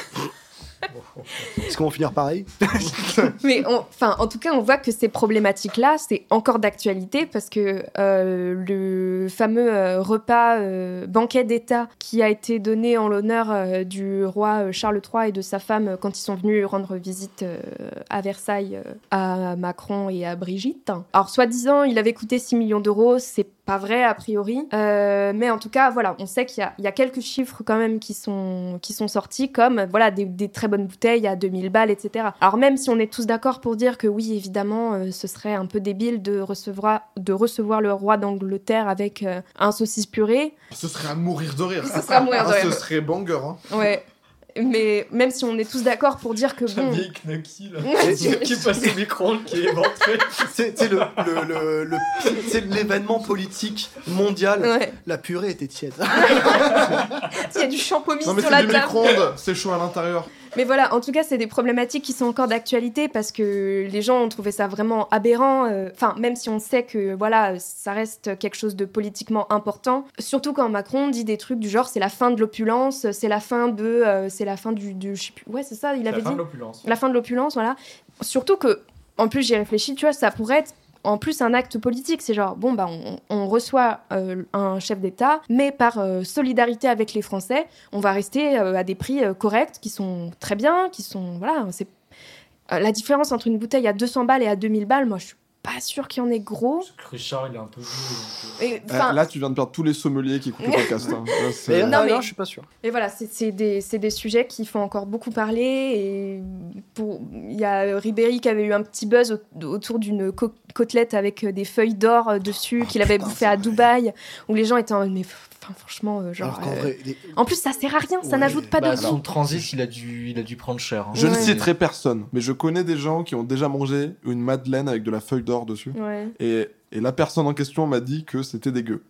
Est-ce qu'on va finir pareil
Mais enfin, en tout cas, on voit que ces problématiques-là, c'est encore d'actualité parce que euh, le fameux euh, repas euh, banquet d'État qui a été donné en l'honneur euh, du roi Charles III et de sa femme quand ils sont venus rendre visite euh, à Versailles euh, à Macron et à Brigitte. Alors, soi-disant, il avait coûté 6 millions d'euros, c'est pas vrai a priori, Euh, mais en tout cas, voilà, on sait qu'il y a, il y a quelques chiffres quand même qui sont, qui sont sortis, comme voilà des, des très bonnes bouteilles à 2000 balles, etc. Alors même si on est tous d'accord pour dire que oui, évidemment, euh, ce serait un peu débile de recevoir, de recevoir le roi d'Angleterre avec euh, un saucisse purée,
Ce serait à mourir de rire.
Ce serait à mourir de
Ah,
rire.
Ce serait banger. Hein.
ouais. Mais même si on est tous d'accord pour dire que bon,
Knucky, là. qui passe au micro-ondes, qui est éventré.
C'est le, le, le, l'événement politique mondial.
ouais.
La purée était tiède.
il y a du
mais
sur
c'est
la
du
table.
micro-ondes, c'est chaud à l'intérieur.
Mais voilà, en tout cas, c'est des problématiques qui sont encore d'actualité parce que les gens ont trouvé ça vraiment aberrant. euh, Enfin, même si on sait que voilà, ça reste quelque chose de politiquement important. Surtout quand Macron dit des trucs du genre c'est la fin de l'opulence, c'est la fin de, euh, c'est la fin du, du je sais plus- ouais, c'est ça, il avait
La fin
dit
de l'opulence.
la fin de l'opulence, voilà. Surtout que, en plus, j'y réfléchis, tu vois, ça pourrait être en plus un acte politique. C'est genre, bon, bah, on, reçoit euh, un chef d'État, mais par euh, solidarité avec les Français, on va rester euh, à des prix corrects, qui sont très bien, qui sont. Voilà, c'est. la différence entre une bouteille à 200 balles et à 2000 balles, moi, je suis pas sûr qu'il y en ait gros.
Richard, il est un peu vieux.
Euh,
enfin,
là, tu viens de perdre tous les sommeliers qui écoutent le podcast. hein. Là,
Mais,
Non,
ah,
mais-
non, je suis pas sûr.
Et voilà, c'est des, c'est des sujets qui font encore beaucoup parler. Et pour- il y a Ribéry qui avait eu un petit buzz au- autour d'une co- côtelette avec des feuilles d'or euh, dessus, qu'il avait bouffé à. Dubaï, où les gens étaient en mode, mais enfin, franchement, euh, genre.
Alors qu'en
euh,
vrai, les-
En plus, ça sert à rien, ça
Ouais.
n'ajoute pas
Bah,
de
son transit, il a dû, il a dû prendre cher. hein.
Je ne
Ouais.
citerai personne, mais je connais des gens qui ont déjà mangé une madeleine avec de la feuille d'or dessus.
Ouais.
Et, et la personne en question m'a dit que c'était dégueu.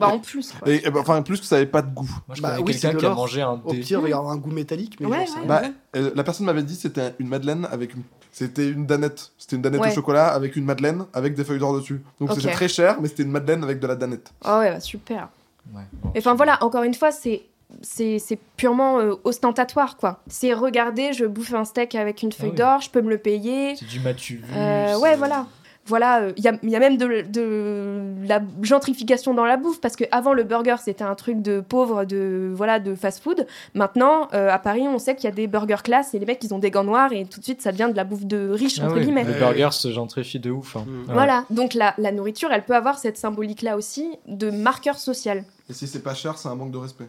Bah, en plus. quoi.
Et, et bah, enfin, plus que ça avait pas de goût.
Moi, je
Bah oui,
quelqu'un qui a mangé un
Au pire, il y un goût métallique, mais
Ouais,
genre, ça
ouais.
va.
Bah, euh, la personne m'avait dit que c'était une madeleine avec une... C'était une danette. C'était une danette
Ouais.
au chocolat avec une madeleine avec des feuilles d'or dessus. Donc c'était très cher, mais c'était une madeleine avec de la danette.
Ah ouais, bah, super.
Ouais.
Et Enfin voilà, encore une fois, c'est c'est c'est purement euh, ostentatoire quoi. C'est regarder, je bouffe un steak avec une feuille
oui.
d'or, je peux me le payer.
C'est du matu vu.
Euh, ouais, voilà. Voilà, euh, il y, a, il y a même de, de la gentrification dans la bouffe parce que avant le burger c'était un truc de pauvre, de voilà, de fast-food. Maintenant, euh, à Paris, on sait qu'il y a des burgers classe et les mecs ils ont des gants noirs et tout de suite ça devient de la bouffe de riche
Ah
entre guillemets.
Le burger se gentrifie de ouf. hein.
Mm.
Voilà, donc la, la nourriture, elle peut avoir cette symbolique-là aussi de marqueur social.
Et si c'est pas cher, c'est un manque de respect.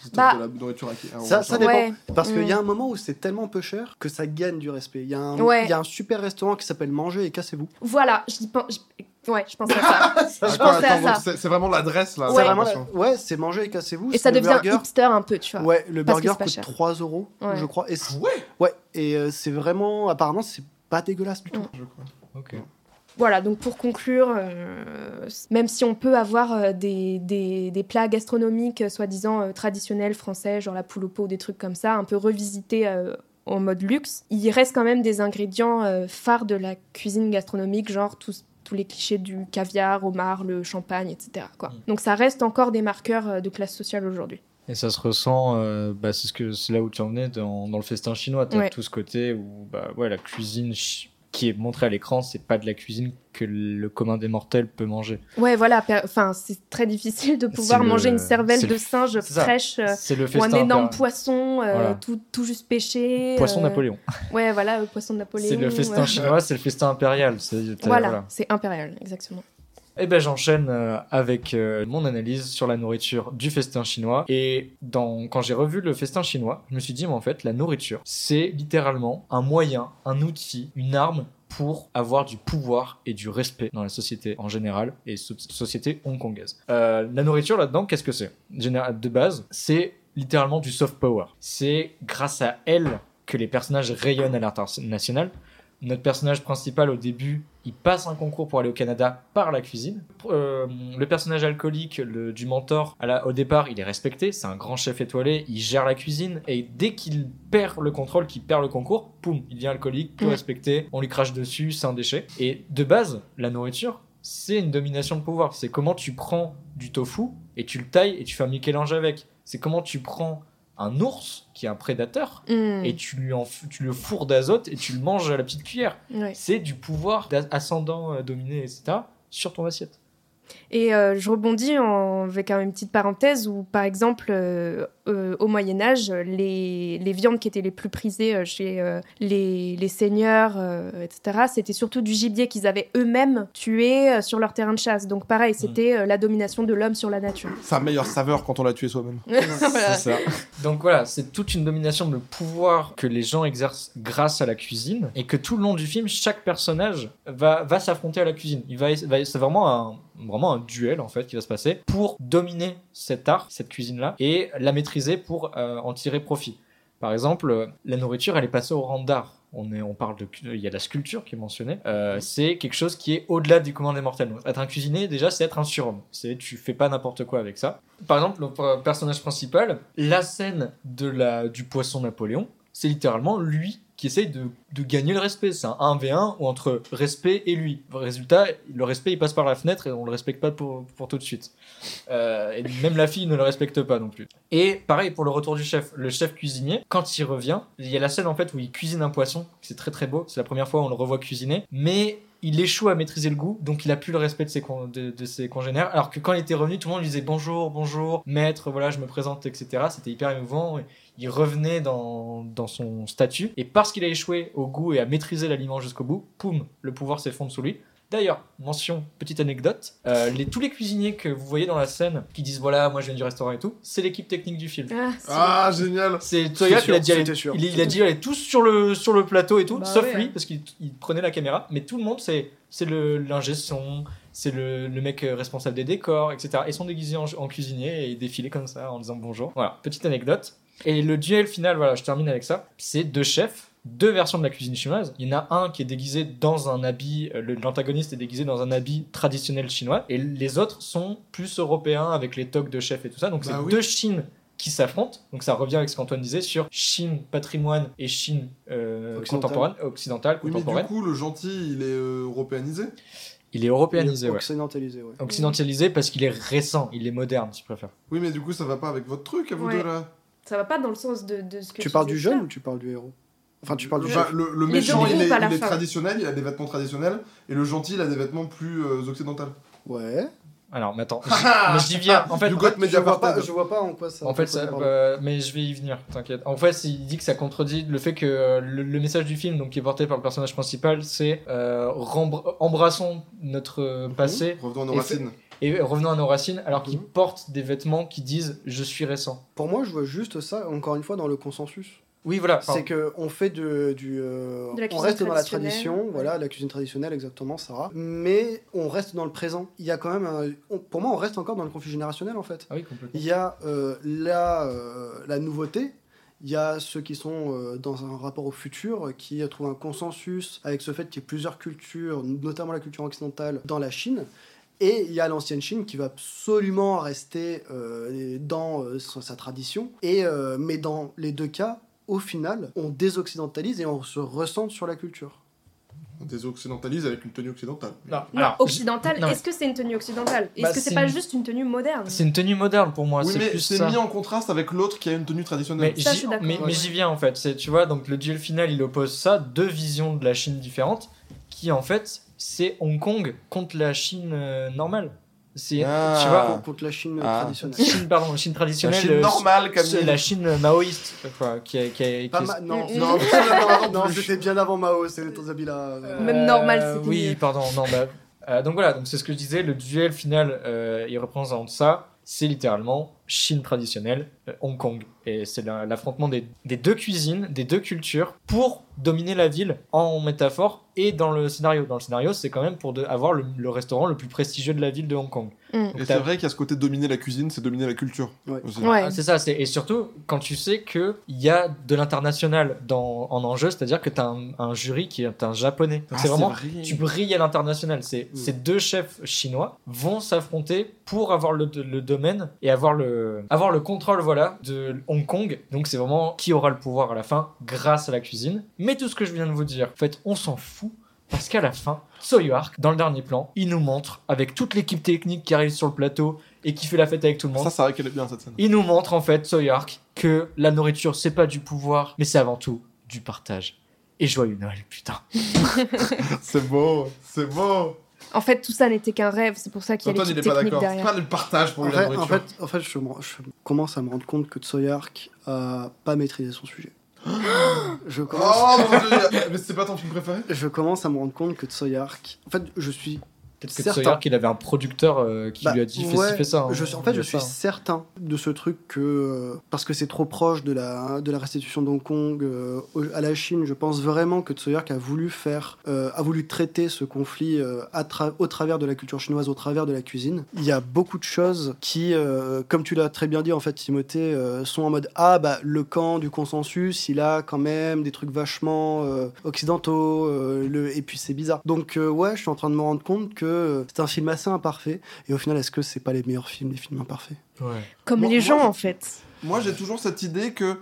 C'est
Bah-
de la nourriture à qui à-
Ça, ça dépend.
Ouais.
Parce qu'il
Mm.
y a un moment où c'est tellement peu cher que ça gagne du respect. Il y, a un-
Ouais.
il y a un super restaurant qui s'appelle Manger et Cassez-vous.
Voilà, je pense. je- Ouais, je pensais à ça.
Ah,
je
quoi,
pensais à
attends,
ça.
donc C'est c'est vraiment l'adresse là.
Ouais.
Ouais, c'est Manger et Cassez-vous.
Et ça devient
burger.
hipster un peu, tu vois.
Ouais, le burger
pas
coûte
cher.
3 euros,
Ouais.
je crois. Et c'est-
Ouais,
ouais, et euh, c'est vraiment. Apparemment, c'est pas dégueulasse du tout.
je crois.
Ok.
Voilà, donc pour conclure, euh, même si on peut avoir euh, des, des, des plats gastronomiques euh, soi-disant euh, traditionnels français, genre la poule au pot, des trucs comme ça, un peu revisités euh, en mode luxe, il reste quand même des ingrédients phares de la cuisine gastronomique, genre tous tous les clichés du caviar, homard, le champagne, etc. Quoi.
Mm.
Donc ça reste encore des marqueurs de classe sociale aujourd'hui.
Et ça se ressent, euh, bah, c'est ce que c'est là où tu en venais dans, dans le festin chinois. T'as
Ouais.
tout ce côté où bah, ouais, la cuisine qui est montrée à l'écran, c'est pas de la cuisine que le commun des mortels peut manger.
Ouais, voilà, enfin, c'est très difficile de pouvoir
le-
manger une cervelle de singe fraîche. euh,
le
ou un énorme poisson, euh,
Voilà.
tout, tout juste pêché.
Poisson
euh,
Napoléon.
Ouais, voilà, le poisson de Napoléon.
C'est le festin chinois, c'est le festin impérial.
Voilà, c'est impérial, exactement.
Et ben j'enchaîne euh, avec euh, mon analyse sur la nourriture du festin chinois. Et quand j'ai revu le festin chinois, je me suis dit, mais en fait, la nourriture, c'est littéralement un moyen, un outil, une arme pour avoir du pouvoir et du respect dans la société en général et so- société hongkongaise. Euh, la nourriture là-dedans, qu'est-ce que c'est? De base, c'est littéralement du soft power. C'est grâce à elle que les personnages rayonnent à l'international. Notre personnage principal au début, il passe un concours pour aller au Canada par la cuisine. Euh, le personnage alcoolique le- du mentor, à la- au départ, il est respecté, c'est un grand chef étoilé, il gère la cuisine et dès qu'il perd le contrôle, qu'il perd le concours, poum, il devient alcoolique,
Mm.
respecté, on lui crache dessus, c'est un déchet. Et de base, la nourriture, c'est une domination de pouvoir. C'est comment tu prends du tofu et tu le tailles et tu fais un Michel-Ange avec. C'est comment tu prends un ours qui est un prédateur
Mm.
et tu lui en tu le fourres d'azote et tu le manges à la petite cuillère.
Ouais.
C'est du pouvoir d'a- ascendant, euh, dominé, etc. sur ton assiette.
Et euh, je rebondis en- avec une petite parenthèse où, par exemple, euh, euh, au Moyen Âge, les, les viandes qui étaient les plus prisées euh, chez euh, les, les seigneurs, euh, etc., c'était surtout du gibier qu'ils avaient eux-mêmes tué euh, sur leur terrain de chasse. Donc pareil, c'était euh, la domination de l'homme sur la nature.
Sa meilleure saveur quand on l'a tué soi-même.
Voilà.
C'est ça. Donc voilà, c'est toute une domination de pouvoir que les gens exercent grâce à la cuisine et que tout le long du film, chaque personnage va, va s'affronter à la cuisine. Il va, va- c'est vraiment un, vraiment un duel en fait qui va se passer pour dominer cet art, cette cuisine-là et la maîtriser pour euh, en tirer profit. Par exemple, la nourriture, elle est passée au rang d'art. On, est, on parle de, il y a la sculpture qui est mentionnée. Euh, c'est quelque chose qui est au-delà du commun des mortels. Donc, être un cuisinier, déjà, c'est être un surhomme. C'est, tu fais pas n'importe quoi avec ça. Par exemple, le euh, personnage principal, la scène de la, du poisson Napoléon, c'est littéralement lui qui essaye de, de gagner le respect. C'est un 1v1 ou entre respect et lui. Résultat, le respect, il passe par la fenêtre et on le respecte pas pour, pour tout de suite. Euh, et même la fille ne le respecte pas non plus. Et pareil pour le retour du chef. Le chef cuisinier, quand il revient, il y a la scène en fait où il cuisine un poisson. C'est très très beau. C'est la première fois où on le revoit cuisiner. Mais il échoue à maîtriser le goût, donc il a plus le respect de ses, de ses congénères. Alors que quand il était revenu, tout le monde lui disait bonjour, bonjour, maître, voilà, je me présente, etc. C'était hyper émouvant. Il revenait dans, dans son statut, et parce qu'il a échoué au goût et à maîtriser l'aliment jusqu'au bout, poum, le pouvoir s'effondre sous lui. D'ailleurs, mention, petite anecdote, euh, les, tous les cuisiniers que vous voyez dans la scène qui disent voilà, moi je viens du restaurant et tout, c'est l'équipe technique du film.
Ah,
Ah, génial
C'est Toya qui l'a dit, il, il a dit aller tous sur le, sur le plateau et tout,
Bah
sauf
ouais.
lui, parce qu'il il prenait la caméra, mais tout le monde, c'est l'ingé son, c'est le, le mec responsable des décors, etc. Ils sont déguisés en, en cuisinier et ils défilaient comme ça en disant bonjour. Voilà, petite anecdote. Et le duel final, voilà, je termine avec ça, c'est deux chefs. Deux versions de la cuisine chinoise. Il y en a un qui est déguisé dans un habit, euh, l'antagoniste est déguisé dans un habit traditionnel chinois, et les autres sont plus européens avec les toques de chef et tout ça. Donc
Bah
c'est
oui.
deux Chines qui s'affrontent. Donc ça revient avec ce qu'Antoine disait sur Chine patrimoine et Chine euh,
Occidentale.
contemporaine, occidentale,
Oui, mais du coup, le gentil, il est euh, européanisé
Il est européanisé, ouais.
Occidentalisé, ouais.
Occidentalisé parce qu'il est récent, il est moderne, si tu préfères.
Oui, mais du coup, ça va pas avec votre truc à vous
Ouais.
deux là
Ça va pas dans le sens de, de ce que
Tu parles du jeune ou tu parles du héros? Enfin, tu parles du chef.
le, méchant, il est, il est traditionnel, il a des vêtements traditionnels, et le gentil, il a des vêtements plus euh, occidentaux.
Ouais.
Alors, mais attends, mais j'y viens. En fait, en
Je vois pas, je vois pas en quoi ça.
En fait,
ça
euh, mais je vais y venir, t'inquiète. En fait, il dit que ça contredit le fait que euh, le, le message du film, donc qui est porté par le personnage principal, c'est euh, embrassons notre euh, passé
Revenons à nos racines.
Et revenons à nos racines, alors qu'il
Mhm.
porte des vêtements qui disent je suis récent.
Pour moi, je vois juste ça, encore une fois, dans le consensus.
Oui, voilà.
C'est que on fait de, du. euh,
De
on reste dans la tradition, voilà, la cuisine traditionnelle, exactement, Sarah. Mais on reste dans le présent. Il y a quand même. un- on- pour moi, on reste encore dans le conflit générationnel, en fait.
Ah oui, complètement.
Il y a euh, la, euh, la nouveauté. Il y a ceux qui sont euh, dans un rapport au futur, qui trouvent un consensus avec ce fait qu'il y ait plusieurs cultures, notamment la culture occidentale, dans la Chine. Et il y a l'ancienne Chine qui va absolument rester euh, dans euh, sa tradition. Et, euh, mais dans les deux cas, au final, on désoccidentalise et on se ressente sur la culture.
On désoccidentalise avec une tenue occidentale.
Non,
Non,
alors,
occidentale, est-ce que c'est une tenue occidentale? Est-ce
Bah,
que c'est pas
une-
juste une tenue moderne?
C'est une tenue moderne pour moi,
oui,
c'est
mis en contraste avec l'autre qui a une tenue traditionnelle.
Mais j'y- mais, mais viens en fait. Tu vois donc le duel final il oppose ça deux visions de la Chine différentes qui en fait c'est Hong Kong contre la Chine euh, normale. C'est
Ah.
tu vois
Contre la Chine
Ah.
traditionnelle.
Chine pardon Chine
La
traditionnelle.
Chine
euh,
normale,
c'est
Camille.
la Chine maoïste quoi, qui a, qui a- qui
Pas
est-
ma- Non, non, non, c'était bien avant Mao, c'est ton habit là.
Même normal,
Euh,
c'était
Oui,
mieux.
pardon, non, bah, euh, donc voilà, donc c'est ce que je disais, le duel final, euh, il représente ça. C'est littéralement Chine traditionnelle, euh, Hong Kong. Et c'est la- l'affrontement des, des deux cuisines, des deux cultures, pour dominer la ville en métaphore et dans le scénario. Dans le scénario, c'est quand même pour de- avoir le, le restaurant le plus prestigieux de la ville de Hong Kong.
Mm.
Donc
Et
t'as-
c'est vrai qu'il y a ce côté dominer la cuisine, c'est dominer la culture.
Ouais.
Ah, c'est ça, c'est- et surtout quand tu sais qu'il y a de l'international dans- en enjeu, c'est-à-dire que tu as un, un jury qui est un japonais. Donc
Ah,
c'est vraiment,
vrai.
tu brilles à l'international. C'est
Mm.
Ces deux chefs chinois vont s'affronter pour avoir le, le domaine et avoir le, avoir le contrôle voilà, de Hong Kong. Donc c'est vraiment qui aura le pouvoir à la fin grâce à la cuisine. Mais tout ce que je viens de vous dire, en fait, on s'en fout. Parce qu'à la fin, Soyark, dans le dernier plan, il nous montre, avec toute l'équipe technique qui arrive sur le plateau et qui fait la fête avec tout le monde,
Ça, c'est vrai qu'elle est bien cette scène.
il nous montre en fait, Soyark, que la nourriture c'est pas du pouvoir, mais c'est avant tout du partage. Et joyeux Noël, putain.
C'est beau, c'est beau.
En fait, tout ça n'était qu'un rêve, c'est pour ça qu'il y a
Antoine, il
l'équipe
est pas
technique
d'accord. C'est
derrière.
pas le partage pour
En
lui, la
fait, en fait, en fait je, me- je commence à me rendre compte que Tsoyark a pas maîtrisé son sujet. je, commence,
Oh mon dieu, mais c'est pas ton film préféré?
Je commence à me rendre compte que Tsoyark. En fait, je suis.
Peut-être que
Certain.
Soyark, il avait un producteur euh, qui
Bah,
lui a dit fais,
ouais,
ci, fais ça. hein.
je suis- en fait, je suis
ça,
certain de ce truc que. euh, parce que c'est trop proche de la, de la restitution d'Hong Kong euh, à la Chine, je pense vraiment que Tsoyark a voulu faire. a voulu traiter ce conflit à tra- au travers de la culture chinoise, au travers de la cuisine. Il y a beaucoup de choses qui, comme tu l'as très bien dit, en fait, Timothée, sont en mode Ah, bah, le camp du consensus, il a quand même des trucs vachement occidentaux, le... et puis c'est bizarre. Donc, ouais, je suis en train de me rendre compte que c'est un film assez imparfait. Et au final, est-ce que c'est pas les meilleurs films, les films imparfaits?
Ouais.
Comme
Moi-
les gens, en fait.
Moi, j'ai toujours cette idée que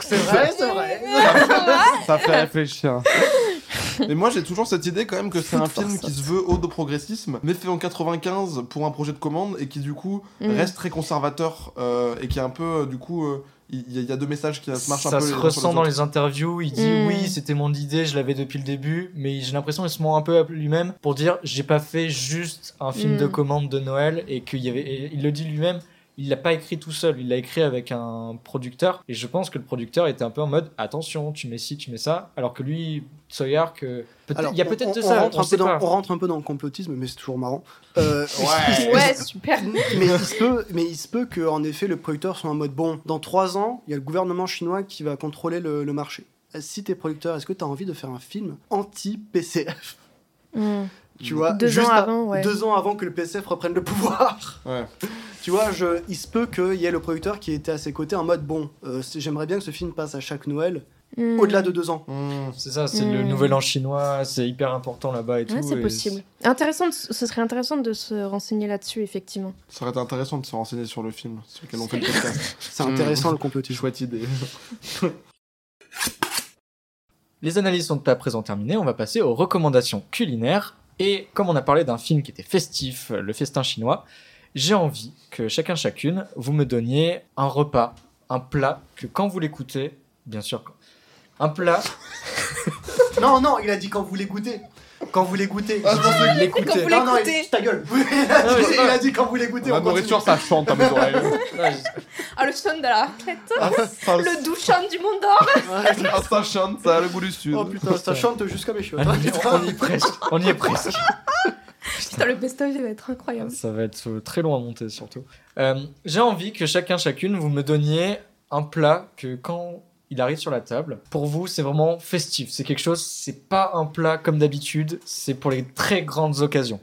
C'est vrai, c'est vrai.
ça fait réfléchir. Mais moi j'ai toujours cette idée quand même que c'est un film qui se veut haut de progressisme, mais fait en 95 pour un projet de commande et qui du coup
Mm.
reste très conservateur euh, et qui est un peu euh, du coup euh, il y, a- il y a deux messages qui se marchent un
ça
peu.
se
les uns sur
ressent
les
dans les interviews. Il dit
Mm.
oui, c'était mon idée, je l'avais depuis le début, mais j'ai l'impression qu'il se ment un peu à lui-même pour dire j'ai pas fait juste un film
Mm.
de commande de Noël et qu'il y avait. et il le dit lui-même. Il l'a pas écrit tout seul, il l'a écrit avec un producteur et je pense que le producteur était un peu en mode attention, tu mets ci, tu mets ça, alors que lui, Sawyer, que il y a peut-être de
on
ça,
rentre
on
un peu
sait
dans,
pas.
on rentre un peu dans le complotisme, mais c'est toujours marrant. Euh,
Ouais, super.
mais il se peut, mais il se peut que en effet le producteur soit en mode bon. Dans trois ans, il y a le gouvernement chinois qui va contrôler le, le marché. Si t'es producteur, est-ce que t'as envie de faire un film anti PCF
Mm.
Tu vois,
Deux
juste
ans avant, ouais.
deux ans avant que le PCF reprenne le pouvoir.
Ouais.
Tu vois, je, il se peut qu'il y ait le producteur qui était à ses côtés en mode bon, euh, j'aimerais bien que ce film passe à chaque Noël,
Mm.
au-delà de deux ans.
Mm.
C'est ça, c'est le
Mm.
nouvel an chinois, c'est hyper important là-bas et tout.
C'est possible. Intéressant, de- ce serait intéressant de se renseigner là-dessus, effectivement.
Ça aurait été intéressant de se renseigner sur le film sur lequel on fait le podcast.
C'est intéressant le complotisme.
Chouette idée.
Les analyses sont à présent terminées, on va passer aux recommandations culinaires. Et comme on a parlé d'un film qui était festif, le festin chinois, j'ai envie que chacun chacune, vous me donniez un repas, un plat, que quand vous l'écoutez, bien sûr, un plat,
Non, non, il a dit quand vous l'écoutez. Quand vous l'écoutez.
Ah, je
vous
Non, non, il... ta gueule. il, a dit,
c'est
il
pas-
a dit quand vous l'écoutez.
La
on continue.
nourriture ça chante à mes oreilles.
Ouais,
Ah, le son de la raclette.
Ah, ça,
Le doux chant du monde d'or.
ah, ça chante, ça a le goût du sud.
Oh putain, ça chante jusqu'à mes cheveux.
on y est- on y est presque, on y est presque.
Putain, le best-of, il va être incroyable.
Ça va être euh, très long à monter surtout. Euh, J'ai envie que chacun chacune vous me donniez un plat que quand il arrive sur la table, pour vous c'est vraiment festif. C'est quelque chose, c'est pas un plat comme d'habitude, c'est pour les très grandes occasions.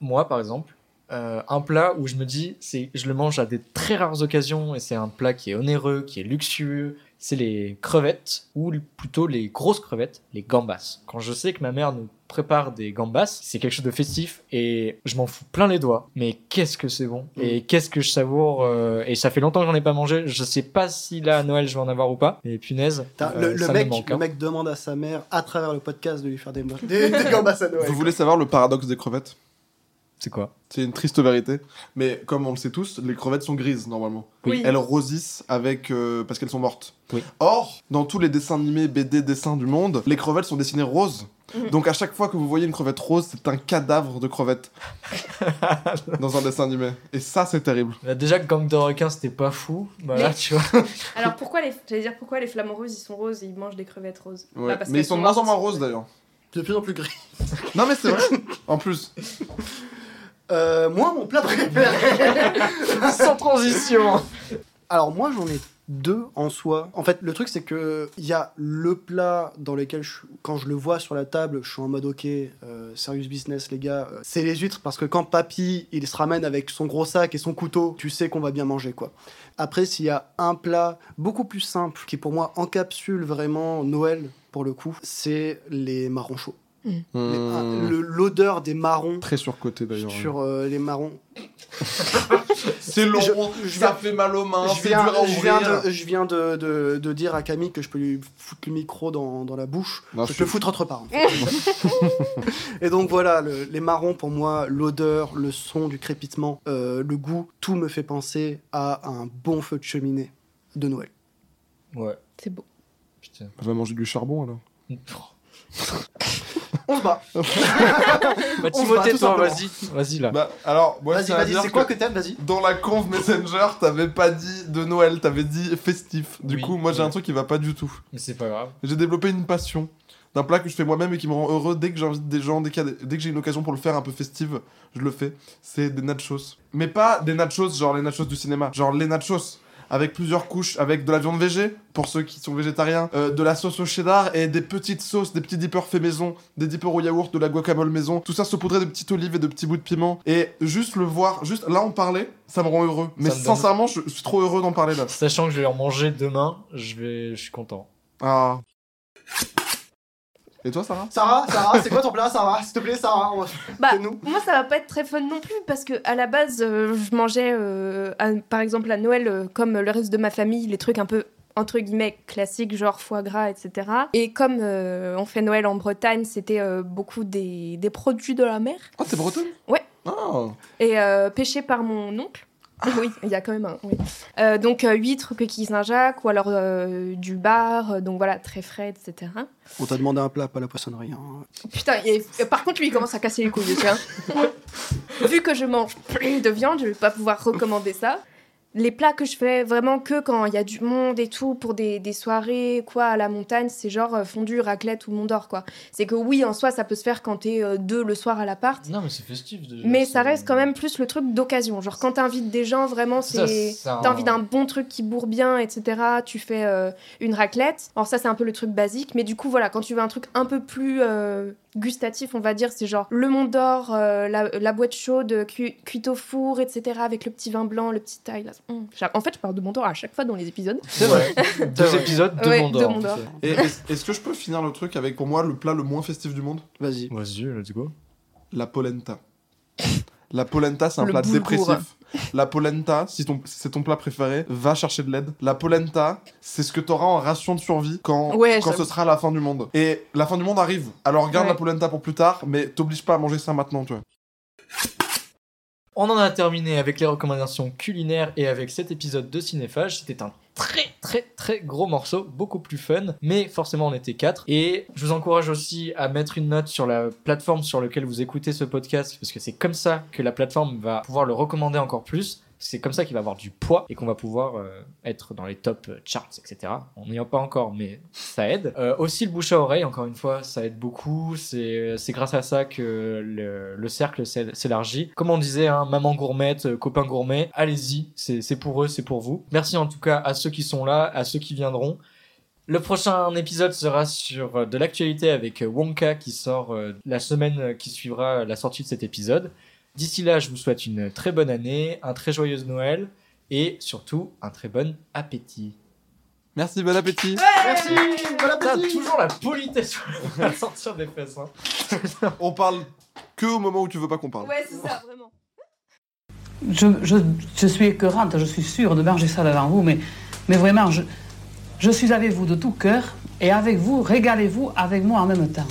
Moi par exemple, euh, un plat où je me dis, c'est, je le mange à des très rares occasions et c'est un plat qui est onéreux, qui est luxueux. C'est les crevettes, ou plutôt les grosses crevettes, les gambas. Quand je sais que ma mère nous prépare des gambas, c'est quelque chose de festif et je m'en fous plein les doigts. Mais qu'est-ce que c'est bon et qu'est-ce que je savoure euh, Et ça fait longtemps que j'en ai pas mangé. Je sais pas si là à Noël je vais en avoir ou pas. Mais punaise, euh,
le, le
ça
mec,
me manque.
le
hein.
mec demande à sa mère, à travers le podcast, de lui faire des, des, des gambas à Noël.
Vous voulez savoir le paradoxe des crevettes?
C'est quoi?
C'est une triste vérité, mais comme on le sait tous, les crevettes sont grises normalement.
Oui.
Elles rosissent avec euh, parce qu'elles sont mortes.
Oui.
Or, dans tous les dessins animés, BD, dessins du monde, les crevettes sont dessinées roses.
Mhm.
Donc à chaque fois que vous voyez une crevette rose, c'est un cadavre de crevette dans un dessin animé. Et ça, c'est terrible.
Bah, déjà que gang de requins c'était pas fou. Bah, là,
Mais-
tu vois.
Alors pourquoi les, j'allais dire pourquoi les flamants roses ils sont roses et ils mangent des crevettes roses?
Ouais.
Bah, parce
mais ils sont de moins en moins roses d'ailleurs.
De plus en plus gris.
Non mais c'est vrai. en plus.
Euh, moi, mon plat préféré.
Sans transition.
Alors moi j'en ai deux en soi. En fait le truc c'est que il y a le plat dans lequel je- quand je le vois sur la table je suis en mode ok euh, serious business les gars euh, c'est les huîtres parce que quand papy il se ramène avec son gros sac et son couteau tu sais qu'on va bien manger quoi. Après s'il y a un plat beaucoup plus simple qui pour moi encapsule vraiment Noël pour le coup c'est les marrons chauds. Le- L'odeur des marrons
Très surcoté d'ailleurs.
sur euh, les marrons
C'est long,
Je- je
ça
viens-
fait mal aux mains,
je viens,
dur à
je viens, de, je viens de, de- de dire à Camille que je peux lui foutre le micro dans, dans la bouche.
Non,
je
je
peux le foutre autre part. en fait. Et donc voilà, le- les marrons pour moi, l'odeur, le son du crépitement, euh, le goût, tout me fait penser à un bon feu de cheminée de Noël.
Ouais.
C'est beau.
Putain.
On va manger du charbon alors.
On se bat.
Bah, Timothée, toi, vas-y. Vas-y là.
Bah alors, moi
Vas-y, vas-y, c'est quoi
que
que t'aimes Vas-y.
dans la conf Messenger, t'avais pas dit de Noël, t'avais dit festif. Du
Oui,
coup, moi j'ai
ouais.
un truc qui va pas du tout.
Mais c'est pas grave.
J'ai développé une passion d'un plat que je fais moi-même et qui me rend heureux dès que j'invite des gens, dès, qu'il y a des- dès que j'ai une occasion pour le faire un peu festive, je le fais. C'est des nachos. Mais pas des nachos genre les nachos du cinéma, genre les nachos avec plusieurs couches, avec de la viande végé, pour ceux qui sont végétariens, euh, de la sauce au cheddar et des petites sauces, des petits dippers faits maison, des dippers au yaourt, de la guacamole maison, tout ça saupoudré de petites olives et de petits bouts de piment. Et juste le voir, juste là en parler, ça me rend heureux. Mais
donne-
sincèrement, je, je suis trop heureux d'en parler là.
Sachant que je vais en manger demain, je vais, je suis content.
Ah. Et toi, Sarah?
Sarah, Sarah, c'est quoi ton plat, Sarah? S'il te plaît, Sarah. on va-
Bah,
Fais-nous.
moi, ça va pas être très fun non plus parce que à la base, euh, je mangeais, euh, à- par exemple, à Noël, euh, comme le reste de ma famille, les trucs un peu entre guillemets classiques, genre foie gras, etc. Et comme euh, on fait Noël en Bretagne, c'était euh, beaucoup des, des produits de la mer.
Ah, t'es bretonne?
Ouais.
Ah.
Et euh, pêché par mon oncle. Oui, il y a quand même un. Oui. Euh, donc, euh, huîtres, coquilles Saint-Jacques, ou alors euh, du bar, euh, donc voilà, très frais, etc.
On t'a demandé un plat, pas la poissonnerie. hein.
Putain, et, par contre, lui, il commence à casser les couilles, tiens. Vu que je mange plus de viande, je vais pas pouvoir recommander ça. Les plats que je fais vraiment que quand il y a du monde et tout, pour des, des soirées, quoi, à la montagne, c'est genre euh, fondu, raclette ou mont d'or, quoi. C'est que oui, en soi, ça peut se faire quand t'es euh, deux le soir à l'appart.
Non, mais c'est festif. déjà,
Mais ça reste quand même plus le truc d'occasion. Genre, quand t'invites des gens, vraiment,
Ça,
c'est.
un-
T'as envie d'un bon truc qui bourre bien, etc. Tu fais euh, une raclette. Alors, ça, c'est un peu le truc basique. Mais du coup, voilà, quand tu veux un truc un peu plus euh, gustatif, on va dire, c'est genre le Mont d'Or, la, la boîte chaude, cu- cuite au four, etc. Avec le petit vin blanc, le petit taille. Là. En fait, je parle de Mont d'Or à chaque fois dans les épisodes.
C'est vrai. Deux épisodes, deux
Ouais,
mondes
deux
d'or.
mondes d'or.
Et est-ce est-ce que je peux finir le truc avec, pour moi, le plat le moins festif du monde?
Vas-y.
Vas-y, let's go.
La polenta. La polenta, c'est un
Le
plat
boulgour.
dépressif. La polenta, si ton- si c'est ton plat préféré, va chercher de l'aide. La polenta, c'est ce que t'auras en ration de survie quand,
Ouais,
quand ce sera la fin du monde. Et la fin du monde arrive. Alors garde
Ouais.
la polenta pour plus tard, mais t'oblige pas à manger ça maintenant, tu vois.
On en a terminé avec les recommandations culinaires et avec cet épisode de Cinéphage. C'était un très très très gros morceau, beaucoup plus fun, mais forcément on était quatre. Et je vous encourage aussi à mettre une note sur la plateforme sur laquelle vous écoutez ce podcast, parce que c'est comme ça que la plateforme va pouvoir le recommander encore plus. C'est comme ça qu'il va avoir du poids et qu'on va pouvoir euh, être dans les top charts, etc. On n'y est pas encore, mais ça aide. Euh, aussi le bouche à oreille, encore une fois, ça aide beaucoup. C'est c'est grâce à ça que le, le cercle s'é- s'élargit. Comme on disait, hein, maman gourmette, euh, copain gourmet, allez-y, c'est pour eux, c'est pour vous. Merci en tout cas à ceux qui sont là, à ceux qui viendront. Le prochain épisode sera sur euh, de l'actualité avec euh, Wonka qui sort euh, la semaine euh, qui suivra la sortie de cet épisode. D'ici là, je vous souhaite une très bonne année, un très joyeux Noël et surtout un très bon appétit.
Merci, bon appétit
Merci, bon
T'as
appétit
toujours la politesse à sortir des fesses. Hein.
On parle que au moment où tu veux pas qu'on parle.
Ouais, c'est ça, vraiment.
Je, je, je suis écœurante, je suis sûre de manger ça devant vous, mais, mais vraiment, je, je suis avec vous de tout cœur et avec vous, régalez-vous avec moi en même temps.